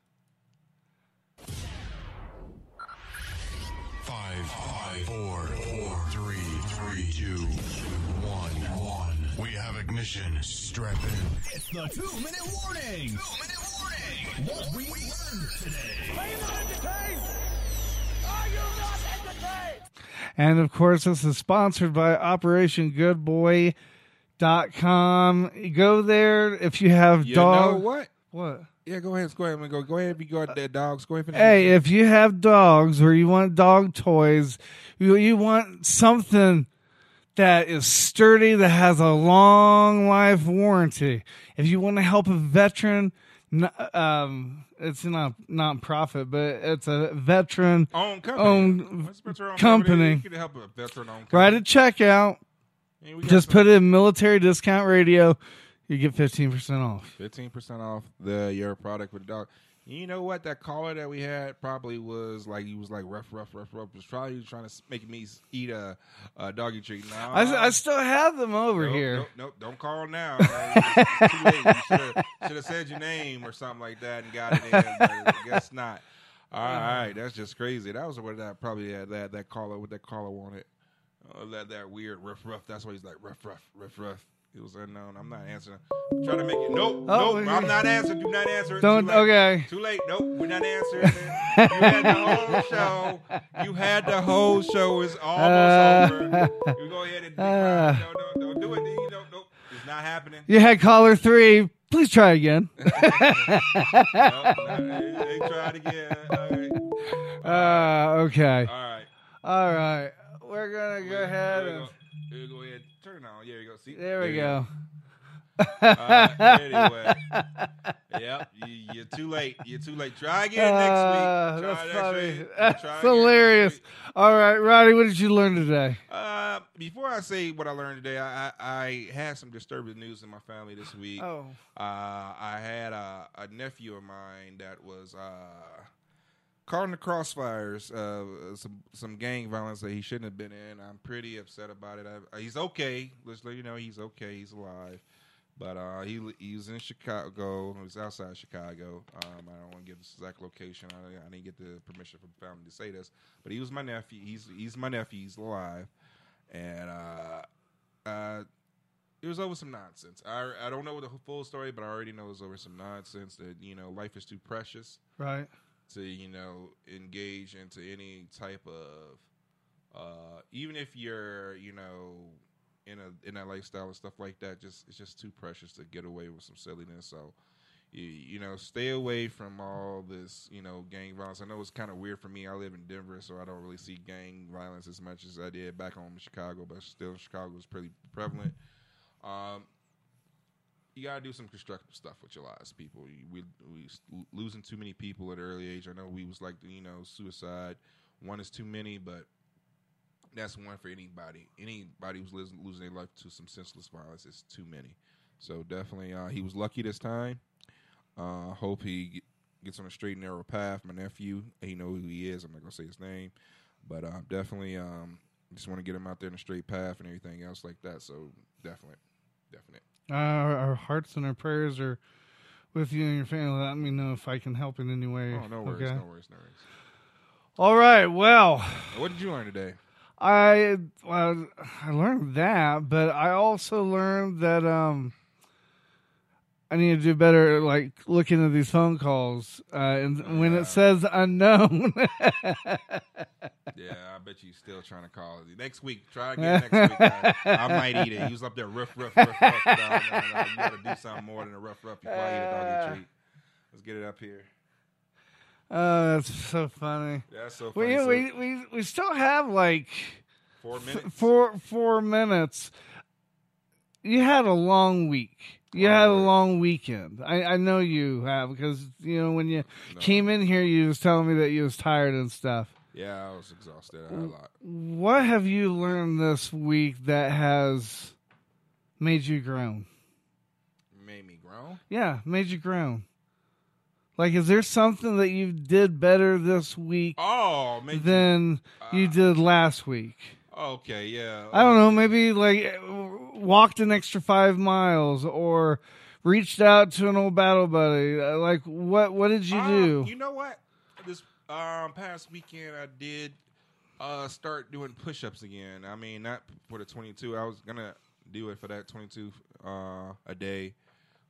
Five, five, four, four, three, three, two, one, one. We have ignition. Strap in. It's the two minute warning. Two minute warning. What we learned today. Are you not entertained? Are you not entertained? And of course, this is sponsored by OperationGoodBoy.com. Go there if you have You dog. know what? What? Yeah, go ahead. Ahead. I'm gonna go. Go ahead. If you got that ahead. and finish Hey, if you have dogs or you want dog toys, you you want something that is sturdy that has a long life warranty. If you want to help a veteran, um, it's not non-profit, but it's a veteran Owned company. owned a company. Help a veteran-owned Right at checkout, Yeah, we just some- put in military discount radio. You get fifteen percent off. Fifteen percent off the your product with the dog. You know what? That caller that we had probably was like he was like rough, rough, rough, rough. Was probably trying to make me eat a, a doggy treat. No, I, I still have them over nope, here. Nope, nope, don't call now. It's too late. You should have said your name or something like that and got it in. But I guess not. All right, that's just crazy. That was what that probably had that that caller what that caller wanted. Uh, that that weird rough, rough. That's why he's like rough, rough, rough, rough. It was unknown. I'm not answering. I'm trying to make it. Nope, Oh, nope. I'm not answering. Do not answer. Don't- Too late. okay. Too late. Nope. We're not answering. it. You had the whole show. You had the whole show. It's almost over. You go ahead and Uh, no, no, don't do it. You don't. Nope. It's not happening. You had caller three. Please try again. nope, no, they tried again. All right. Uh, okay. All right. All right. We're gonna go ahead Here we and go. Here we go ahead. Turn it on. There you go. See. there we go. Uh, anyway, yep, you, you're too late. You're too late. Try again Uh, next week. Try that's next funny. week. That's Try hilarious. All right, Roddy, what did you learn today? Uh, before I say what I learned today, I, I, I had some disturbing news in my family this week. Oh. Uh, I had a, a nephew of mine that was uh, caught in the crossfires of some some gang violence that he shouldn't have been in. I'm pretty upset about it. I, he's okay. Let's let you know he's okay. He's alive. But uh, he he was in Chicago. He was outside Chicago. Um, I don't want to give this exact location. I, I didn't get the permission from the family to say this. But he was my nephew. He's he's my nephew. He's alive, and uh, uh, it was over some nonsense. I I don't know the full story, but I already know it was over some nonsense. That you know, life is too precious Right. To you know engage into any type of uh even if you're you know in a in that lifestyle and stuff like that just it's just too precious to get away with some silliness. So you, you know stay away from all this you know gang violence. I know it's kind of weird for me. I live in denver so i don't really see gang violence as much as i did back home in chicago but still chicago is pretty prevalent. Um you gotta do some constructive stuff with your lives, people. We we losing too many people at an early age. I know we was like you know suicide. One is too many, but that's one for anybody. Anybody who's losing, losing their life to some senseless violence is too many. So definitely, uh, he was lucky this time. Uh, hope he gets on a straight and narrow path. My nephew, he know who he is. I'm not gonna say his name, but uh, definitely, um, just want to get him out there in a straight path and everything else like that. So definitely, definitely. Uh, our, our hearts and our prayers are with you and your family. Let me know if I can help in any way. Oh, no worries, okay? no worries, no worries. All right. Well, What did you learn today? I well, I learned that, but I also learned that um, I need to do better, like looking at these phone calls, uh, and when it says unknown. Yeah, I bet you still trying to call it. Next week, try again next week. I, I might eat it. He was up there rough, rough, rough, rough. No, no, no, you got to do something more than a rough, rough before I eat a doggy treat. Let's get it up here. Oh, that's so funny. That's so We. So- we, we, we still have like Four f- minutes? four four minutes. You had a long week. You had a long weekend. I, I know you have because you know when you came in here, you was telling me that you was tired and stuff. Yeah, I was exhausted. I had a lot. What have you learned this week that has made you grown? Made me grown. Yeah, made you grown. Like, is there something that you did better this week Oh, made than uh, you did last week? Okay, yeah. I don't know. Maybe like walked an extra five miles or reached out to an old battle buddy. Uh, Like, what? What did you Um, do? You know what? This um past weekend I did uh start doing push-ups again. I mean, not for the 22. I was gonna do it for that 22 uh a day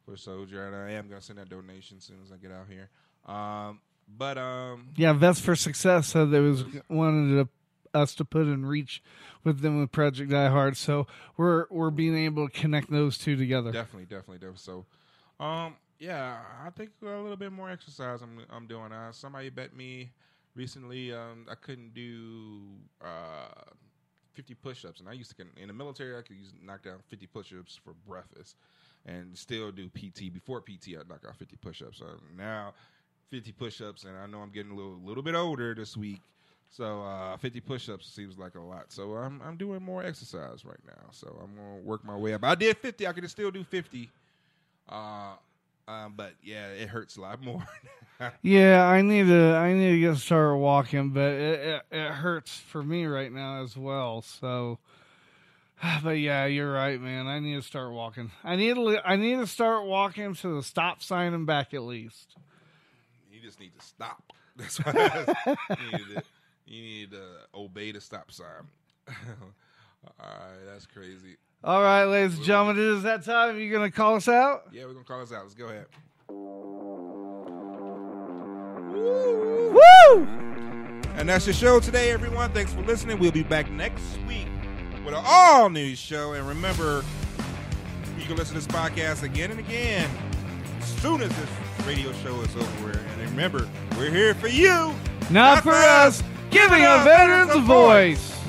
for Soldier, and I am gonna send that donation as soon as I get out here. Um, but um, Yeah, Vets for Success said they was wanted to, us to put in reach with them with Project Die Hard. So we're we're being able to connect those two together. Definitely, definitely, definitely. So, um, Yeah, I think a little bit more exercise I'm I'm doing. Uh, somebody bet me recently um, I couldn't do uh, 50 push-ups, and I used to in the military I could use, knock down 50 push-ups for breakfast, and still do PT. Before PT, I'd knock out 50 push-ups. So now 50 push-ups, and I know I'm getting a little little bit older this week. So uh, 50 push-ups seems like a lot. So I'm I'm doing more exercise right now. So I'm gonna work my way up. I did 50. I could still do 50. Uh, um, but yeah, it hurts a lot more. Yeah, I need to. I need to get started walking, but it, it it hurts for me right now as well. So, but yeah, you're right, man. I need to start walking. I need to. I need to start walking to the stop sign and back at least. you just need to stop. That's need to, you need to obey the stop sign. All right, that's crazy. All right, ladies and gentlemen, it is that time. You gonna call us out? Yeah, we're gonna call us out. Let's go ahead. Woo! And that's the show today, everyone. Thanks for listening. We'll be back next week with an all new show. And remember, you can listen to this podcast again and again as soon as this radio show is over. And remember, we're here for you, Not for us, giving our veterans a voice.